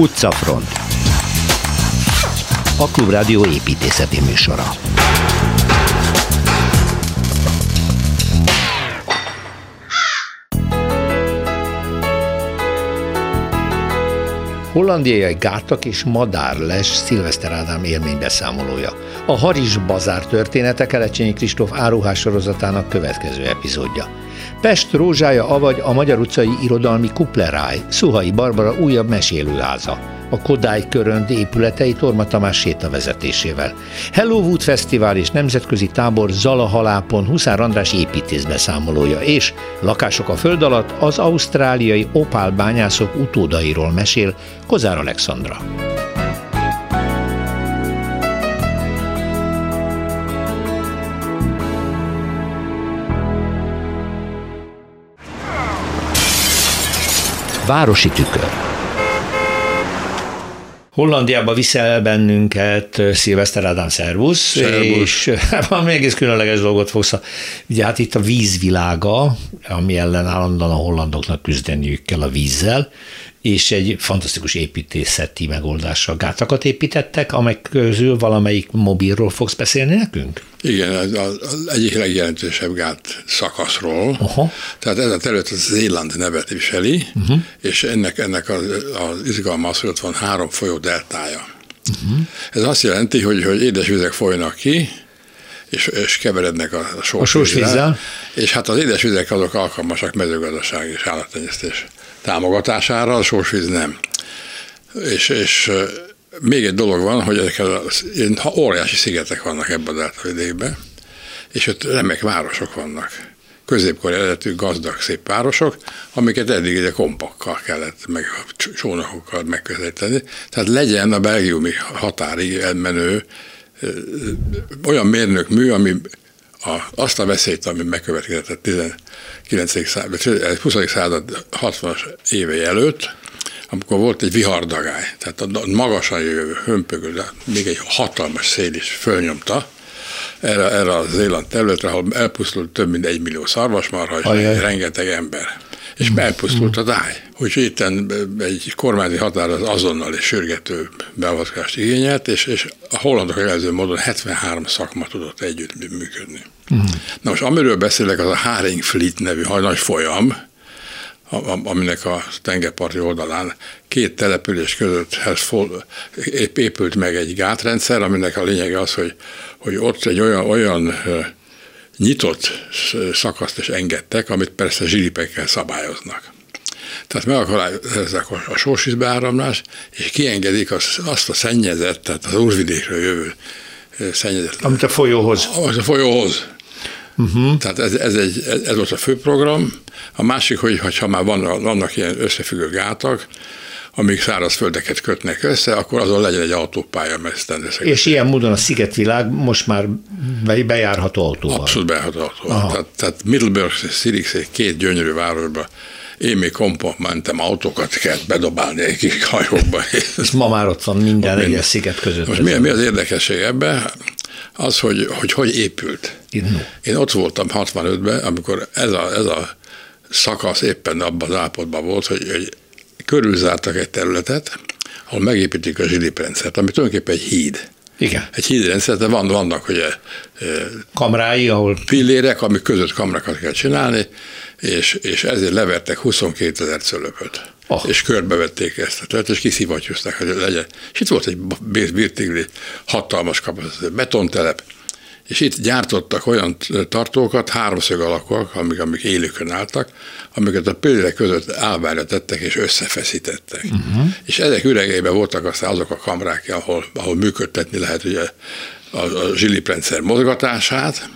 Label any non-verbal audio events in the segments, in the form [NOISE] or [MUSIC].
Utcafront A Klubrádió építészeti műsora Hollandiai gátak és madárles Szilveszter Ádám élménybeszámolója. A Haris Bazár története Kelecsényi Kristóf áruhás sorozatának következő epizódja. Pest rózsája avagy a Magyar utcai irodalmi kupleráj, Szuhai Barbara újabb mesélőháza a Kodály körönd épületei Torma Tamás sétavezetésével. Hello Wood Fesztivál és nemzetközi tábor Zalahalápon Huszár András építészbeszámolója és Lakások a föld alatt az ausztráliai opál bányászok utódairól mesél Kozár Alexandra. Városi tükör Hollandiába viszel bennünket, Szilveszter Ádám, szervusz, és [LAUGHS] valami egész különleges dolgot fogsz. Ugye hát itt a vízvilága, ami ellen állandóan a hollandoknak küzdeniük kell a vízzel, és egy fantasztikus építészeti megoldással gátakat építettek, amely közül valamelyik mobilról fogsz beszélni nekünk? Igen, az, az egyik legjelentősebb gát szakaszról. Aha. Tehát ez a terület az Zéland nevet viseli, uh-huh. és ennek, ennek az, az izgalma az, hogy ott van három folyó deltája. Uh-huh. Ez azt jelenti, hogy, hogy édesvizek folynak ki, és, és keverednek a, a sósvízzel, és hát az édesvizek azok alkalmasak mezőgazdaság és állattenyésztés támogatására, a sósvíz nem. És, és még egy dolog van, hogy ezek az, óriási szigetek vannak ebben a deltavidékben, és ott remek városok vannak. Középkori eredetű gazdag, szép városok, amiket eddig egy kompakkal kellett, meg csónakokkal megközelíteni. Tehát legyen a belgiumi határig elmenő olyan mérnökmű, ami a, azt a veszélyt, ami megkövetkezett 19. század, 20. század 60-as évei előtt, amikor volt egy vihardagály, tehát a magasan jövő hömpögő, még egy hatalmas szél is fölnyomta, erre, erre az Zéland területre, ahol elpusztult több mint egy millió szarvasmarha, és Ajaj. rengeteg ember. És mm. elpusztult a dáj. Úgyhogy itt egy kormányi határ az azonnal és sürgető beavatkozást igényelt, és, és a hollandok jelző módon 73 szakma tudott együtt működni. Mm. Na most amiről beszélek, az a Haring Fleet nevű nagy folyam, aminek a tengerparti oldalán két település között épült meg egy gátrendszer, aminek a lényege az, hogy, hogy ott egy olyan, olyan nyitott szakaszt is engedtek, amit persze zsilipekkel szabályoznak. Tehát megakadályozzák a, a sósvízbeáramlás, és kiengedik az, azt a szennyezett, tehát az úrvidékről jövő szennyezett. Amit a folyóhoz. Az a folyóhoz. Uh-huh. Tehát ez, ez, egy, ez volt a fő program. A másik, hogy ha már vannak, vannak ilyen összefüggő gátak, amíg szárazföldeket kötnek össze, akkor azon legyen egy autópálya mesztendő. És ilyen módon a szigetvilág most már bejárható autóval. Abszolút bejárható autóval. Tehát, tehát Middleburg, Sirixé két gyönyörű városba én még kompa mentem, autókat kellett bedobálni egy kis hajókba. És ma már ott van minden egyes sziget között. Most mi, mi az érdekesség ebben? Az, hogy hogy, hogy épült. Inno. Én ott voltam 65-ben, amikor ez a, ez a szakasz éppen abban az állapotban volt, hogy, hogy körülzártak egy területet, ahol megépítik a zsiliprendszert, ami tulajdonképpen egy híd. Igen. Egy hídrendszer, de van, vannak ugye kamrái, ahol pillérek, amik között kamrakat kell csinálni, és, és ezért levertek 22 ezer cölöpöt. Oh. És körbevették ezt a területet, és kiszivattyúzták, hogy legyen. És itt volt egy birtigli hatalmas kapacitás, betontelep, és itt gyártottak olyan tartókat, háromszög alakúak, amik, amik élőkön álltak, amiket a pillérek között állványra tettek és összefeszítettek. Uh-huh. És ezek üregeiben voltak aztán azok a kamrák, ahol, ahol működtetni lehet ugye a, a zsiliprendszer mozgatását,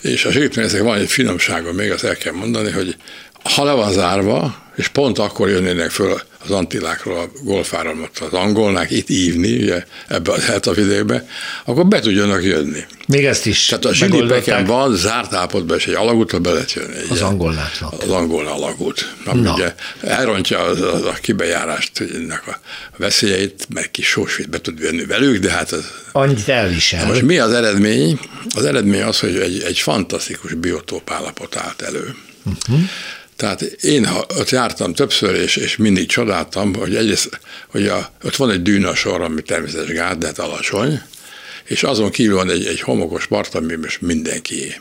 és a zsiliprendszer van egy finomsága, még azt el kell mondani, hogy ha le van zárva, és pont akkor jönnének föl az Antillákról a golfáramot az angolnák itt ívni, ugye, ebbe az a vidékbe, akkor be tudjanak jönni. Még ezt is Tehát a zsilipeken van zárt állapotban, és egy alagúttal be lehet jönni. Az angolnáknak. Az angol alagút. Ami Na. ugye elrontja az, az, a kibejárást, ennek a veszélyeit, meg kis sósvét be tud venni velük, de hát az... Annyit elvisel. Most mi az eredmény? Az eredmény az, hogy egy, egy fantasztikus biotóp állapot állt elő. Uh-huh Tehát én ha ott jártam többször, és, és mindig csodáltam, hogy egyrészt, hogy a, ott van egy dűnasor, ami természetes gát, de hát alacsony, és azon kívül van egy, egy homokos part, ami most mindenki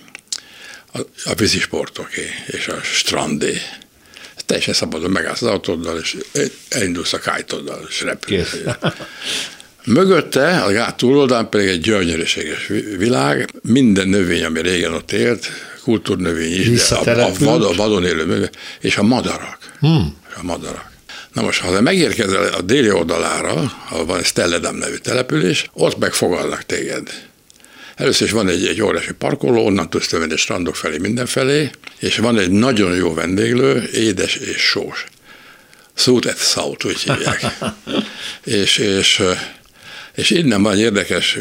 a, a vízisportoké és a strandé. Teljesen szabadon megállsz az autóddal, és elindulsz a kájtoddal, és repülsz. [LAUGHS] Mögötte, a gát túloldán pedig egy gyönyörűséges világ, minden növény, ami régen ott élt, kultúrnövény is, de a, a, vad, a vadon élő és a madarak. Hmm. A madarak. Na most, ha megérkezel a déli oldalára, ahol van egy Stelledam nevű település, ott megfogadnak téged. Először is van egy, egy óriási parkoló, onnan tudsz a strandok felé mindenfelé, és van egy nagyon jó vendéglő, édes és sós. Sweet et salt, úgy hívják. [LAUGHS] és, és, és innen van érdekes,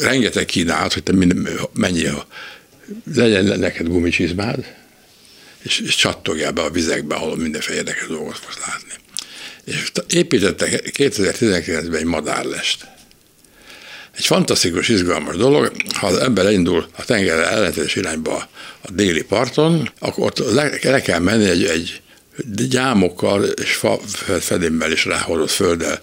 rengeteg kínálat, hogy te mennyi, legyen neked gumicsizmád, és, és csattogjál be a vizekbe, ahol mindenféle érdekes dolgot fogsz látni. És építettek 2019-ben egy madárlest egy fantasztikus, izgalmas dolog, ha az ember indul a tenger ellentétes irányba a déli parton, akkor ott le, le kell menni egy, egy gyámokkal és fa fedémmel is ráhozott földdel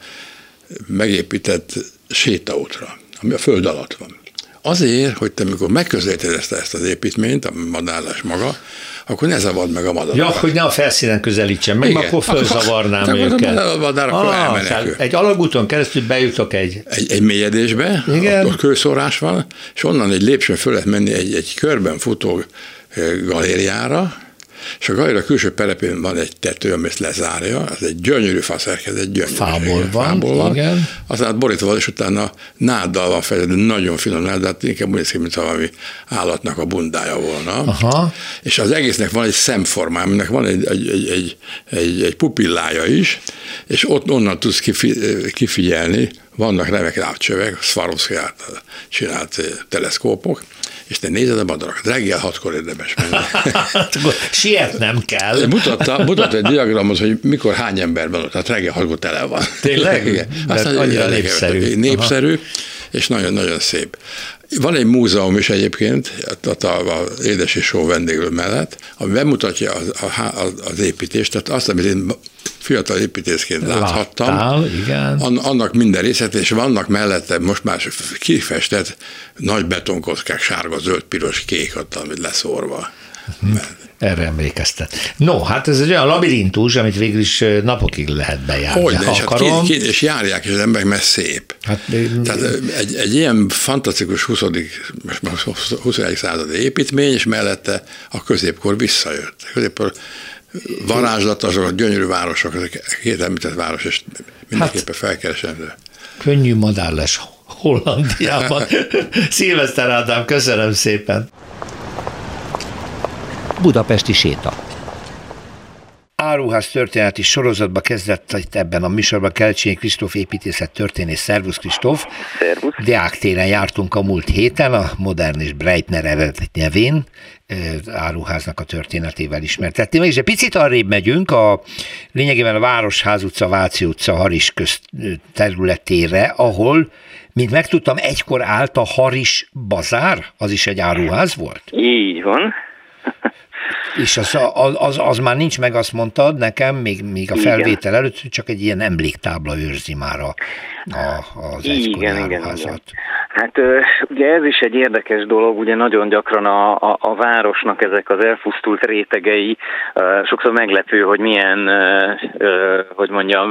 megépített sétaútra, ami a föld alatt van. Azért, hogy te amikor megközelíted ezt, ezt az építményt, a madárlás maga, akkor ne zavard meg a madarakat. Ja, hogy ne a felszínen közelítsen meg, Igen. akkor felzavarnám akkor, őket. A madár akkor ah, Egy alagúton keresztül bejutok egy... Egy, egy mélyedésbe, Igen. ott kőszórás van, és onnan egy lépcsőn föl lehet menni egy, egy körben futó eh, galériára, és a galéria külső perepén van egy tető, amit lezárja, az egy gyönyörű faszerkezet, gyönyörű. Fából van, fából van. igen. Aztán borítva van, és utána náddal van fejlett, de nagyon finom nád, de hát inkább úgy néz ki, mint valami állatnak a bundája volna. Aha. És az egésznek van egy szemformá, aminek van egy, egy, egy, egy, egy, egy pupillája is, és ott onnan tudsz kifi, kifigyelni, vannak remek átcsövek, Swarovski által csinált eh, teleszkópok, és te nézed a madarakat. Reggel hatkor érdemes menni. [LAUGHS] Siet nem kell. Mutatta, mutatta egy diagramot, hogy mikor hány ember van ott, tehát reggel hatkor tele van. Tényleg? [LAUGHS] Igen. Aztán annyira népszerű. Népszerű, Aha. és nagyon-nagyon szép. Van egy múzeum is egyébként, a, a, a Édesi Só vendéglő mellett, ami bemutatja az, a, az építést, tehát azt, amit én fiatal építészként láthattam, Láttál, igen. annak minden részlet, és vannak mellette most már kifestett nagy betonkockák, sárga, zöld, piros, kék, ott, amit leszórva. Uh-huh. Erre emlékeztet. No, hát ez egy olyan labirintus, amit végül is napokig lehet bejárni. Hogy, és, hát ki, ki, és járják, és az emberek, mert szép. Hát, Tehát egy, egy ilyen fantasztikus 20. 21. századi építmény, és mellette a középkor visszajött. A középkor varázslatos, gyönyörű városok, ezek két említett város, és mindenképpen hát, felkeresendő. Könnyű madár lesz Hollandiában. [LAUGHS] Szilveszter Ádám, köszönöm szépen. Budapesti séta. Áruház történeti sorozatba kezdett itt ebben a műsorban Kelcsényi Kristóf építészet történész. Szervusz Kristóf! Szervusz! Deák téren jártunk a múlt héten, a Modern és Breitner eredet nyelvén, áruháznak a történetével ismertetni. Meg is egy picit arrébb megyünk, a lényegében a Városház utca, Váci utca, Haris közt területére, ahol mint megtudtam, egykor állt a Haris bazár, az is egy áruház volt? Így van. És az, az, az, az már nincs meg, azt mondtad nekem, még, még a felvétel igen. előtt, csak egy ilyen emléktábla őrzi már a, a, az egykori igen, igen, igen. Hát ugye ez is egy érdekes dolog, ugye nagyon gyakran a, a, a városnak ezek az elfusztult rétegei, sokszor meglepő, hogy milyen, hogy mondjam,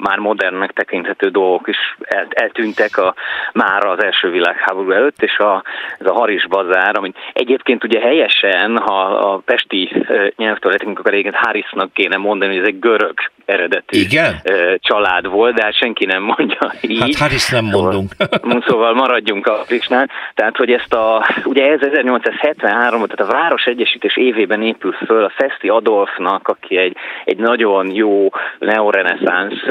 már modernnek tekinthető dolgok is el, eltűntek a, már az első világháború előtt, és a, ez a Haris bazár, amit egyébként ugye helyesen, ha a pesti nyelvtörletünk, akkor régen Harisnak kéne mondani, hogy ez egy görög eredetű Igen? család volt, de hát senki nem mondja így. Hát Haris nem mondunk. [LAUGHS] Szóval maradjunk a Frisnál. Tehát, hogy ezt a, ugye ez 1873 tehát a Város Egyesítés évében épült föl a Festi Adolfnak, aki egy, egy nagyon jó neoreneszánsz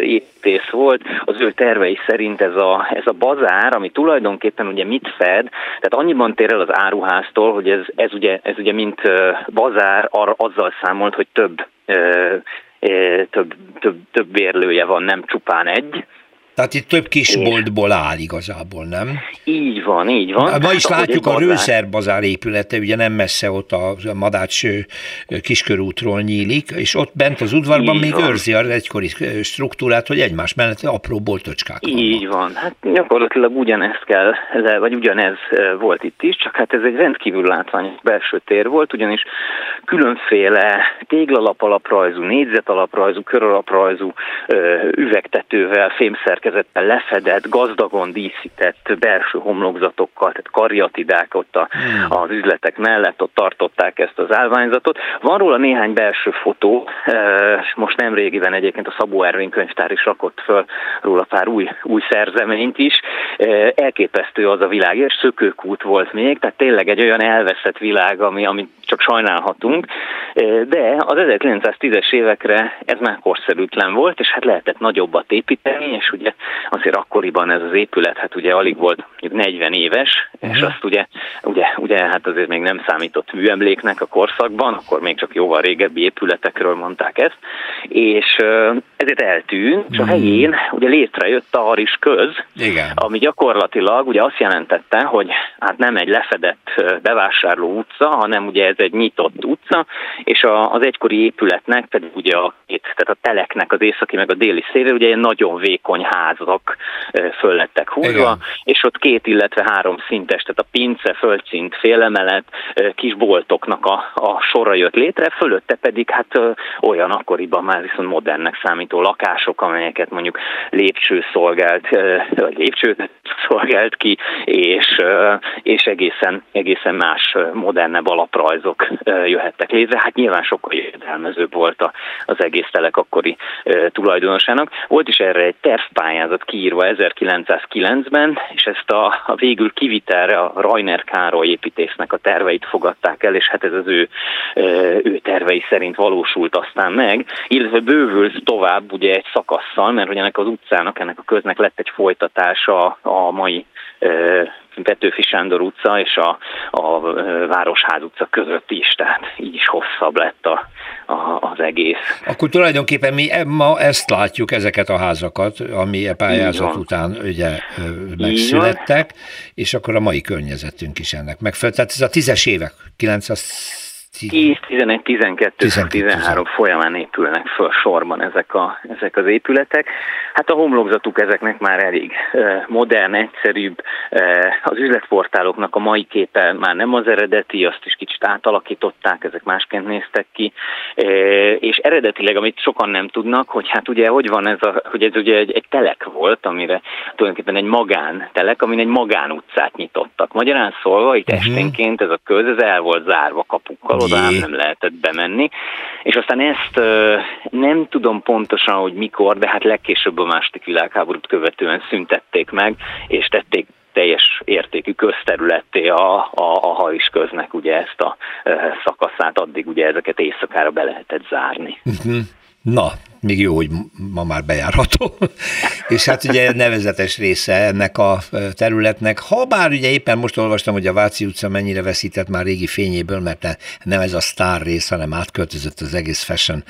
építész volt, az ő tervei szerint ez a, ez a bazár, ami tulajdonképpen ugye mit fed, tehát annyiban tér el az áruháztól, hogy ez, ez, ugye, ez ugye mint bazár ar, azzal számolt, hogy több több, több, több vérlője van, nem csupán egy, Tehát itt több kis boltból áll igazából, nem? Így van, így van. Ma is hát, látjuk a Rőszer bazár épülete, ugye nem messze ott a Madács kiskörútról nyílik, és ott bent az udvarban így még van. őrzi az egykori struktúrát, hogy egymás mellett apró boltocskák Így van. Hát gyakorlatilag ugyanezt kell, vagy ugyanez volt itt is, csak hát ez egy rendkívül látványos belső tér volt, ugyanis különféle téglalapalaprajzú, négyzetalaprajzú, köralaprajzú üvegtetővel, fémszerkezettel szerkezettel lefedett, gazdagon díszített belső homlokzatokkal, tehát kariatidák ott a, hmm. az üzletek mellett, ott tartották ezt az állványzatot. Van róla néhány belső fotó, most nem régiben egyébként a Szabó Ervin könyvtár is rakott föl róla pár új, új szerzeményt is. Elképesztő az a világ, és szökőkút volt még, tehát tényleg egy olyan elveszett világ, ami, ami csak sajnálhatunk, de az 1910-es évekre ez már korszerűtlen volt, és hát lehetett nagyobbat építeni, és ugye azért akkoriban ez az épület, hát ugye alig volt 40 éves, uh-huh. és azt ugye, ugye, ugye hát azért még nem számított műemléknek a korszakban, akkor még csak jóval régebbi épületekről mondták ezt, és ezért eltűnt, és a mhm. helyén ugye létrejött a Haris köz, Igen. ami gyakorlatilag ugye azt jelentette, hogy hát nem egy lefedett bevásárló utca, hanem ugye ez egy nyitott utca, és az egykori épületnek pedig ugye a, tehát a teleknek az északi meg a déli széle ugye egy nagyon vékony házak föl lettek húzva, Igen. és ott két, illetve három szintes, tehát a pince, földszint, félemelet, kis boltoknak a, a sora jött létre, fölötte pedig hát olyan akkoriban már viszont modernnek számító lakások, amelyeket mondjuk lépcső szolgált, vagy lépcsőt [LAUGHS] szolgált ki, és, és egészen, egészen más modernebb alaprajzok jöhettek létre. Hát nyilván sokkal jövedelmezőbb volt az egész telek akkori tulajdonosának. Volt is erre egy tervpályázat kiírva 1909-ben, és ezt a, a végül kivitelre a Rajner Károly építésznek a terveit fogadták el, és hát ez az ő, ő tervei szerint valósult aztán meg, illetve bővült tovább ugye egy szakasszal, mert hogy ennek az utcának, ennek a köznek lett egy folytatása a mai Petőfi Sándor utca és a, a Városház utca között is, tehát így is hosszabb lett a, a, az egész. Akkor tulajdonképpen mi e, ma ezt látjuk, ezeket a házakat, ami a pályázat után ugye megszülettek, és akkor a mai környezetünk is ennek megfelel. Tehát ez a tízes évek, 900 10, 11, 12, 13 folyamán épülnek föl sorban ezek, a, ezek az épületek. Hát a homlokzatuk ezeknek már elég modern, egyszerűbb. Az üzletportáloknak a mai képe már nem az eredeti, azt is kicsit átalakították, ezek másként néztek ki. És eredetileg, amit sokan nem tudnak, hogy hát ugye hogy van ez, a, hogy ez ugye egy, egy telek volt, amire tulajdonképpen egy magán telek, amin egy magán utcát nyitottak. Magyarán szólva, itt uh-huh. esténként ez a köz, ez el volt zárva kapukkal, oda nem lehetett bemenni. És aztán ezt nem tudom pontosan, hogy mikor, de hát legkésőbb a második világháborút követően szüntették meg, és tették teljes értékű közterületté a, a, a hajis köznek ugye ezt a szakaszát, addig ugye ezeket éjszakára be lehetett zárni. Uh-huh. Na, még jó, hogy ma már bejárható. [LAUGHS] és hát ugye nevezetes része ennek a területnek, ha bár ugye éppen most olvastam, hogy a Váci utca mennyire veszített már régi fényéből, mert nem ez a sztár rész, hanem átköltözött az egész fashion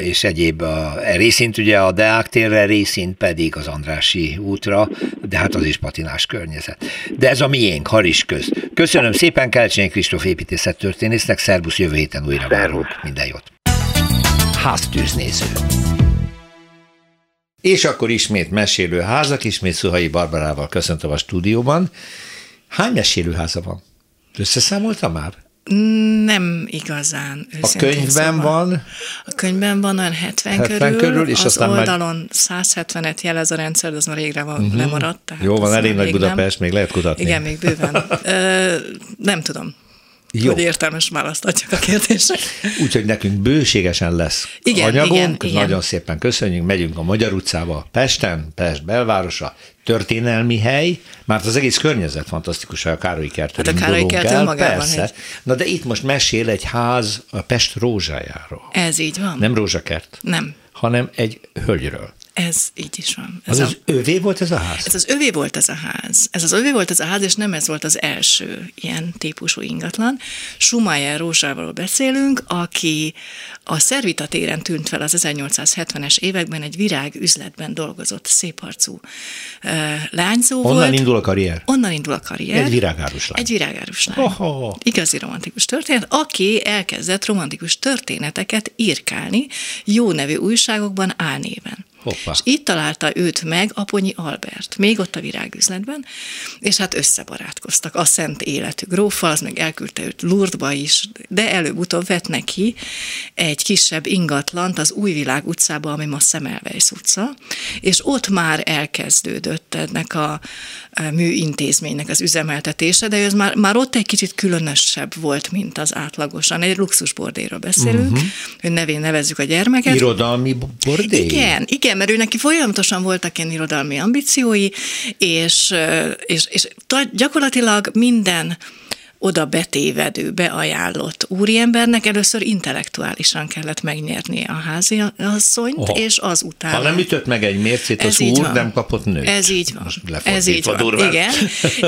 és egyéb a e részint ugye a Deák térre, részint pedig az Andrási útra, de hát az is patinás környezet. De ez a miénk, Haris köz. Köszönöm szépen Kelcsényi Kristóf építészettörténésznek, szervusz jövő héten újra várunk. Minden jót! Háztűznéző. És akkor ismét mesélő házak, ismét Szuhai Barbarával köszöntöm a stúdióban. Hány mesélőháza van? Összeszámolta már? Nem igazán. A könyvben szóval. van? A könyvben van olyan 70, 70 körül, körül és az aztán oldalon már... 150-et jelez a rendszer, de az már régre van, uh-huh. lemaradt. Jó, van elég nagy Budapest, nem. még lehet kutatni. Igen, még bőven. [LAUGHS] Ö, nem tudom. Jó. hogy értelmes választ adjak a kérdésre. Úgyhogy nekünk bőségesen lesz igen, anyagunk. Igen, Nagyon szépen köszönjük. Megyünk a Magyar utcába, Pesten, Pest belvárosa, történelmi hely, mert az egész környezet fantasztikus, a Károly kertől hát a Károly el, persze. Egy... Na de itt most mesél egy ház a Pest rózsájáról. Ez így van. Nem rózsakert. Nem. Hanem egy hölgyről. Ez így is van. Ez az, a, az övé volt ez a ház? Ez az övé volt ez a ház. Ez az övé volt ez a ház, és nem ez volt az első ilyen típusú ingatlan. Schumacher Rózsával beszélünk, aki a Szervita téren tűnt fel az 1870-es években, egy virág üzletben dolgozott, széparcú uh, lányzó Onnan volt. Onnan indul a karrier? Onnan indul a karrier. Egy virágárus lány. Egy virágárus lány. Oh-oh. Igazi romantikus történet, aki elkezdett romantikus történeteket írkálni jó nevű újságokban álnéven. Hoppa. És itt találta őt meg Aponyi Albert, még ott a virágüzletben, és hát összebarátkoztak a szent életű grófa, az meg elküldte őt Lourdesba is, de előbb-utóbb vett neki egy kisebb ingatlant az Új Világ utcába, ami ma Szemelweis utca, és ott már elkezdődött ennek a műintézménynek az üzemeltetése, de ez már, már ott egy kicsit különösebb volt, mint az átlagosan. Egy luxusbordéről beszélünk, uh-huh. hogy nevén nevezzük a gyermeket. Irodalmi bordé? Igen, igen, mert ő neki folyamatosan voltak ilyen irodalmi ambíciói, és, és, és gyakorlatilag minden oda betévedő, beajánlott úriembernek először intellektuálisan kellett megnyerni a házi asszonyt, oh. és azután. Ha nem ütött meg egy mércét, az úr van. nem kapott nőt. Ez így van. Ez így van, durván. igen.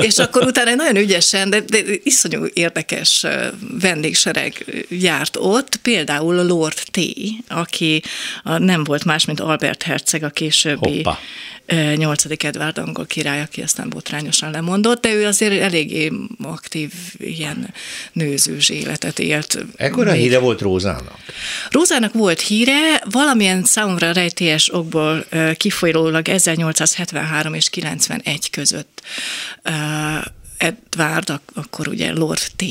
és akkor utána nagyon ügyesen, de, de iszonyú érdekes vendégsereg járt ott, például a Lord T., aki nem volt más, mint Albert Herceg, a későbbi Hoppa 8. Edvard angol király, aki aztán botrányosan lemondott, de ő azért eléggé aktív ilyen nőzős életet élt. Ekkora még. híre volt Rózának? Rózának volt híre, valamilyen számomra rejtélyes okból kifolyólag 1873 és 91 között Edward, akkor ugye Lord T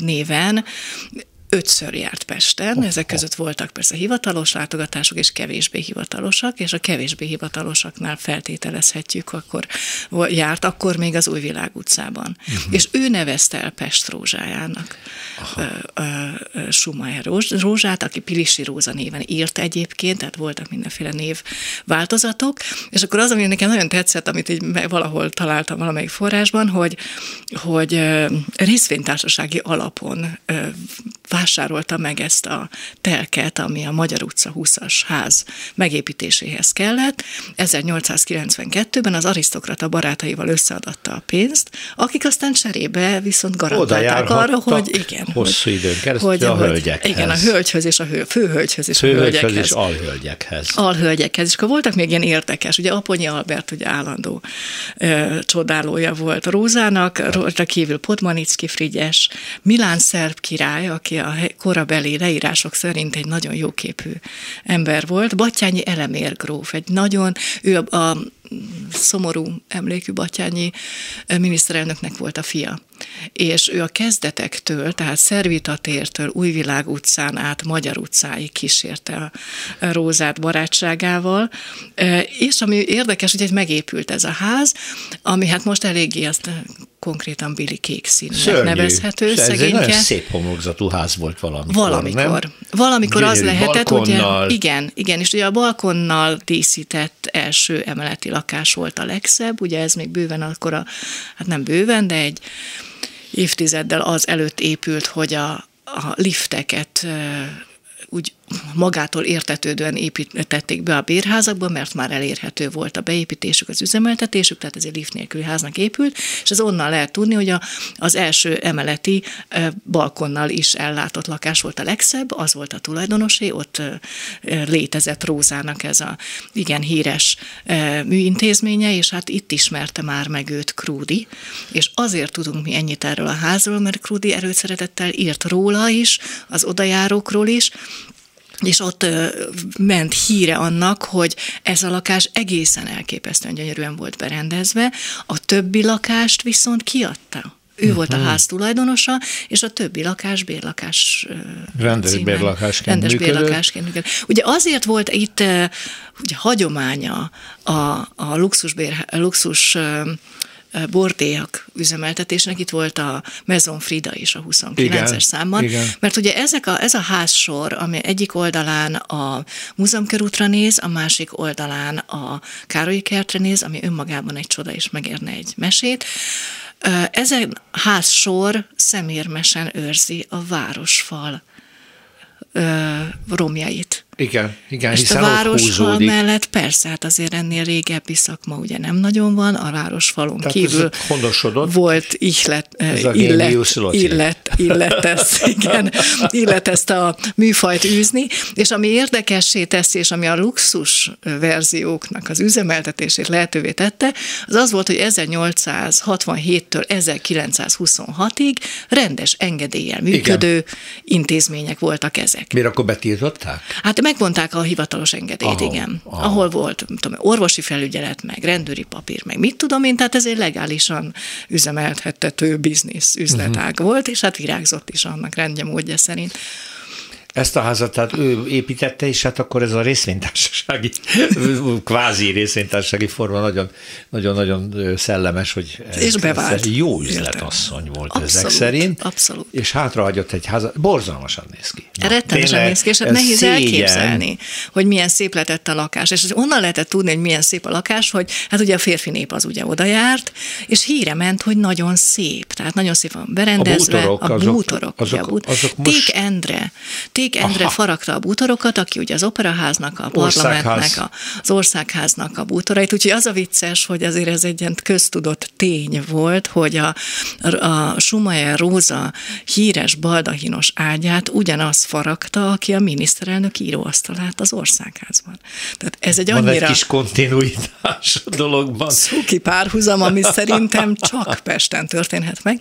néven ötször járt Pesten, ezek között voltak persze hivatalos látogatások és kevésbé hivatalosak, és a kevésbé hivatalosaknál feltételezhetjük, akkor járt, akkor még az Újvilág utcában. Uh-huh. És ő nevezte el Pest rózsájának Schumacher rózsát, aki Pilisi Róza néven írt egyébként, tehát voltak mindenféle név változatok, és akkor az, ami nekem nagyon tetszett, amit így valahol találtam valamelyik forrásban, hogy, hogy részvénytársasági alapon vásárolta meg ezt a telket, ami a Magyar utca 20-as ház megépítéséhez kellett. 1892-ben az arisztokrata barátaival összeadatta a pénzt, akik aztán cserébe viszont garantálták arra, hogy igen. Hosszú időn keresztül hogy, a hölgyekhez. Igen, a hölgyhöz és a hő, főhölgyhöz és főhölgyekhez. a hölgyekhez. és alhölgyekhez. Alhölgyekhez. És akkor voltak még ilyen érdekes, ugye Aponyi Albert ugye állandó ö, csodálója volt Rózának, rajta kívül Podmanicki Frigyes, Milán szerb király, aki a korabeli leírások szerint egy nagyon jóképű ember volt. Batyányi Elemér gróf, egy nagyon, ő a, a szomorú emlékű Batyányi miniszterelnöknek volt a fia. És ő a kezdetektől, tehát Szervitatértől, Újvilág utcán át Magyar utcáig kísérte a Rózát barátságával, és ami érdekes, hogy egy megépült ez a ház, ami hát most eléggé azt konkrétan Billy kék színűnek Szörnyű. nevezhető. Ez egy nagyon szép homlokzatú ház volt valamikor, Valamikor. Nem? Valamikor Gyönyörű az lehetett, balkonnal. ugye, igen, igen, és ugye a balkonnal díszített első emeleti lakás volt a legszebb, ugye ez még bőven akkor a, hát nem bőven, de egy évtizeddel az előtt épült, hogy a, a lifteket úgy magától értetődően építették be a bérházakba, mert már elérhető volt a beépítésük, az üzemeltetésük, tehát ez egy lift nélküli háznak épült, és ez onnan lehet tudni, hogy a, az első emeleti balkonnal is ellátott lakás volt a legszebb, az volt a tulajdonosé, ott létezett Rózának ez a igen híres műintézménye, és hát itt ismerte már meg őt Krúdi, és azért tudunk mi ennyit erről a házról, mert Krúdi erőszeretettel írt róla is, az odajárókról is, és ott ment híre annak, hogy ez a lakás egészen elképesztően gyönyörűen volt berendezve, a többi lakást viszont kiadta. Ő volt a mhm. ház tulajdonosa, és a többi lakás bérlakás Rendes címen, bérlakásként rendes működött. bérlakásként működött. Ugye azért volt itt ugye, hagyománya a, a luxus, bér, luxus bordélyak üzemeltetésnek. Itt volt a Maison Frida is a 29-es számban. Igen. Mert ugye ezek a, ez a házsor, ami egyik oldalán a múzeumkörútra néz, a másik oldalán a Károlyi kertre néz, ami önmagában egy csoda, és megérne egy mesét. Ezen házsor szemérmesen őrzi a városfal romjait. Igen, igen, és hiszen a városfal mellett persze, hát azért ennél régebbi szakma ugye nem nagyon van, a városfalon Tehát kívül volt ihlet, ez illet, illet, illet, ezt, [LAUGHS] igen, illet ezt a műfajt űzni, és ami érdekessé teszi, és ami a luxus verzióknak az üzemeltetését lehetővé tette, az az volt, hogy 1867-től 1926-ig rendes engedéllyel működő igen. intézmények voltak ezek. Miért akkor betiltották? Hát megmondták a hivatalos engedélyt, ahol, igen. Ahol. ahol volt tudom, orvosi felügyelet, meg rendőri papír, meg mit tudom én, tehát ez egy legálisan üzemeltethető biznisz, üzletág uh-huh. volt, és hát virágzott is annak rendje módja szerint. Ezt a házat tehát ő építette, és hát akkor ez a részvénytársasági, [LAUGHS] kvázi részvénytársasági forma nagyon, nagyon-nagyon szellemes, hogy és bevált. jó üzletasszony volt abszolút, ezek szerint. Abszolút. És hátrahagyott egy házat, borzalmasan néz ki. Na, Rettenesen néz ki, és hát nehéz szégyen. elképzelni, hogy milyen szép lett a lakás. És onnan lehetett tudni, hogy milyen szép a lakás, hogy hát ugye a férfi nép az ugye oda járt, és híre ment, hogy nagyon szép. Tehát nagyon szép van berendezve. A bútorok, a bútorok azok, ugye, azok, azok most... Ték Endre, Ték Vég Endre Aha. faragta a bútorokat, aki ugye az operaháznak, a parlamentnek, a, az országháznak a bútorait, úgyhogy az a vicces, hogy azért ez egy ilyen köztudott tény volt, hogy a, a Schumacher Róza híres baldahinos ágyát ugyanaz faragta, aki a miniszterelnök íróasztalát az országházban. Tehát ez egy Van annyira... egy kis kontinuitás a dologban. Szuki párhuzam, ami szerintem csak Pesten történhet meg.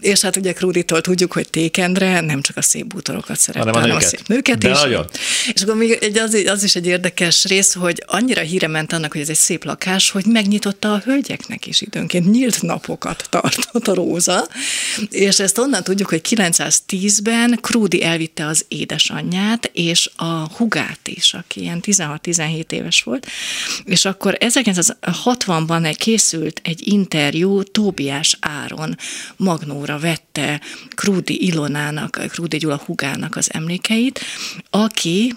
És hát ugye Kruditól tudjuk, hogy Tékendre nem csak a szép bútorokat szerette, hanem, a szép nőket De is. nagyon. És akkor még egy, az, az is egy érdekes rész, hogy annyira híre ment annak, hogy ez egy szép lakás, hogy megnyitotta a hölgyeknek is időnként. Nyílt napokat tartott a Róza, és ezt onnan tudjuk, hogy 910-ben Krúdi elvitte az édesanyját, és a hugát is, aki ilyen 16-17 éves volt, és akkor 1960-ban egy készült egy interjú Tóbiás Áron Magnóra vette Krúdi Ilonának, Krúdi Gyula hugának az emlékeit, emlékeit, aki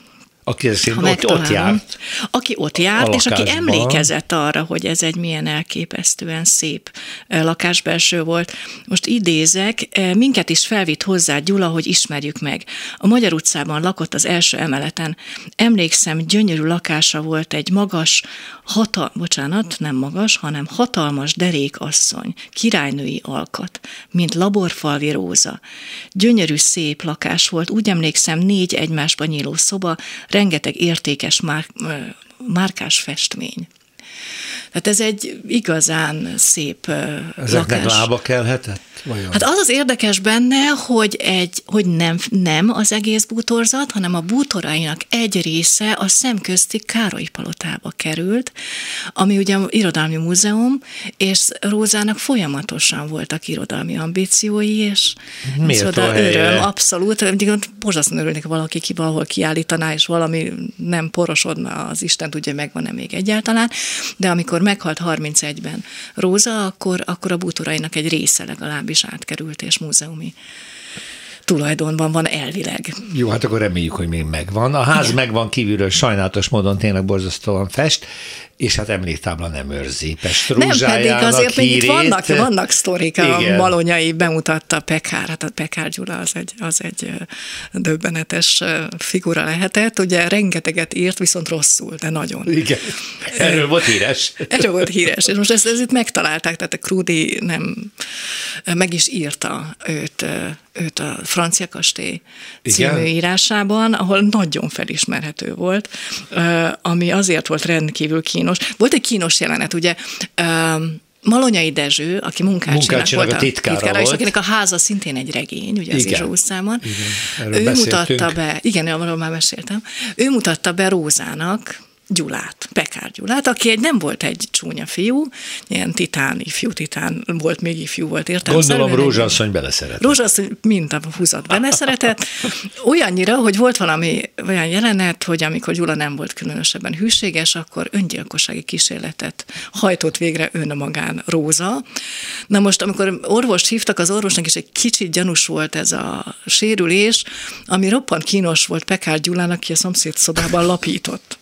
aki ott, ott járt. Aki ott járt, és aki emlékezett arra, hogy ez egy milyen elképesztően szép eh, lakásbelső volt. Most idézek, eh, minket is felvitt hozzá Gyula, hogy ismerjük meg. A Magyar utcában lakott az első emeleten. Emlékszem, gyönyörű lakása volt egy magas, hatal, bocsánat, nem magas, hanem hatalmas derékasszony, királynői alkat, mint laborfalvi róza. Gyönyörű szép lakás volt, úgy emlékszem, négy egymásba nyíló szoba, rengeteg értékes már, márkás festmény. Tehát ez egy igazán szép Ezeknek lakás. lába kelhetett? Vajon? Hát az az érdekes benne, hogy, egy, hogy nem, nem az egész bútorzat, hanem a bútorainak egy része a szemközti Károly palotába került, ami ugye a Irodalmi Múzeum, és Rózának folyamatosan voltak irodalmi ambíciói, és Miért öröm, abszolút. Borzasztóan örülnék, valaki ki valahol kiállítaná, és valami nem porosodna, az Isten tudja, megvan-e még egyáltalán, de amikor meghalt 31-ben Róza, akkor, akkor a bútorainak egy része legalábbis átkerült, és múzeumi tulajdonban van elvileg. Jó, hát akkor reméljük, hogy még megvan. A ház Igen. megvan kívülről, sajnálatos módon tényleg borzasztóan fest, és hát emléktábla nem őrzi. Pest nem pedig azért még itt vannak, vannak sztorik, a Malonyai bemutatta Pekár, hát a Pekár Gyula az egy, az egy döbbenetes figura lehetett, ugye rengeteget írt, viszont rosszul, de nagyon. Igen, erről volt híres. Erről volt híres, és most ezt, ezt itt megtalálták, tehát a Krudi nem, meg is írta őt, őt a Francia Kastély című Igen? írásában, ahol nagyon felismerhető volt, ami azért volt rendkívül kínos, kínos. Volt egy kínos jelenet, ugye, Malonyai Dezső, aki munkácsinak volt a titkára, titkára és akinek a háza szintén egy regény, ugye az Izsó számon. Ő mutatta be, igen, arról már meséltem, ő mutatta be Rózának, Gyulát, Pekár Gyulát, aki egy nem volt egy csúnya fiú, ilyen titán, ifjú titán volt, még ifjú volt, értem? Gondolom Rózsasszony beleszeretett. Rózsasszony mint a húzat beleszeretett. Olyannyira, hogy volt valami olyan jelenet, hogy amikor Gyula nem volt különösebben hűséges, akkor öngyilkossági kísérletet hajtott végre önmagán Róza. Na most, amikor orvost hívtak, az orvosnak is egy kicsit gyanús volt ez a sérülés, ami roppant kínos volt Pekár Gyulának, aki a szomszéd szobában lapított.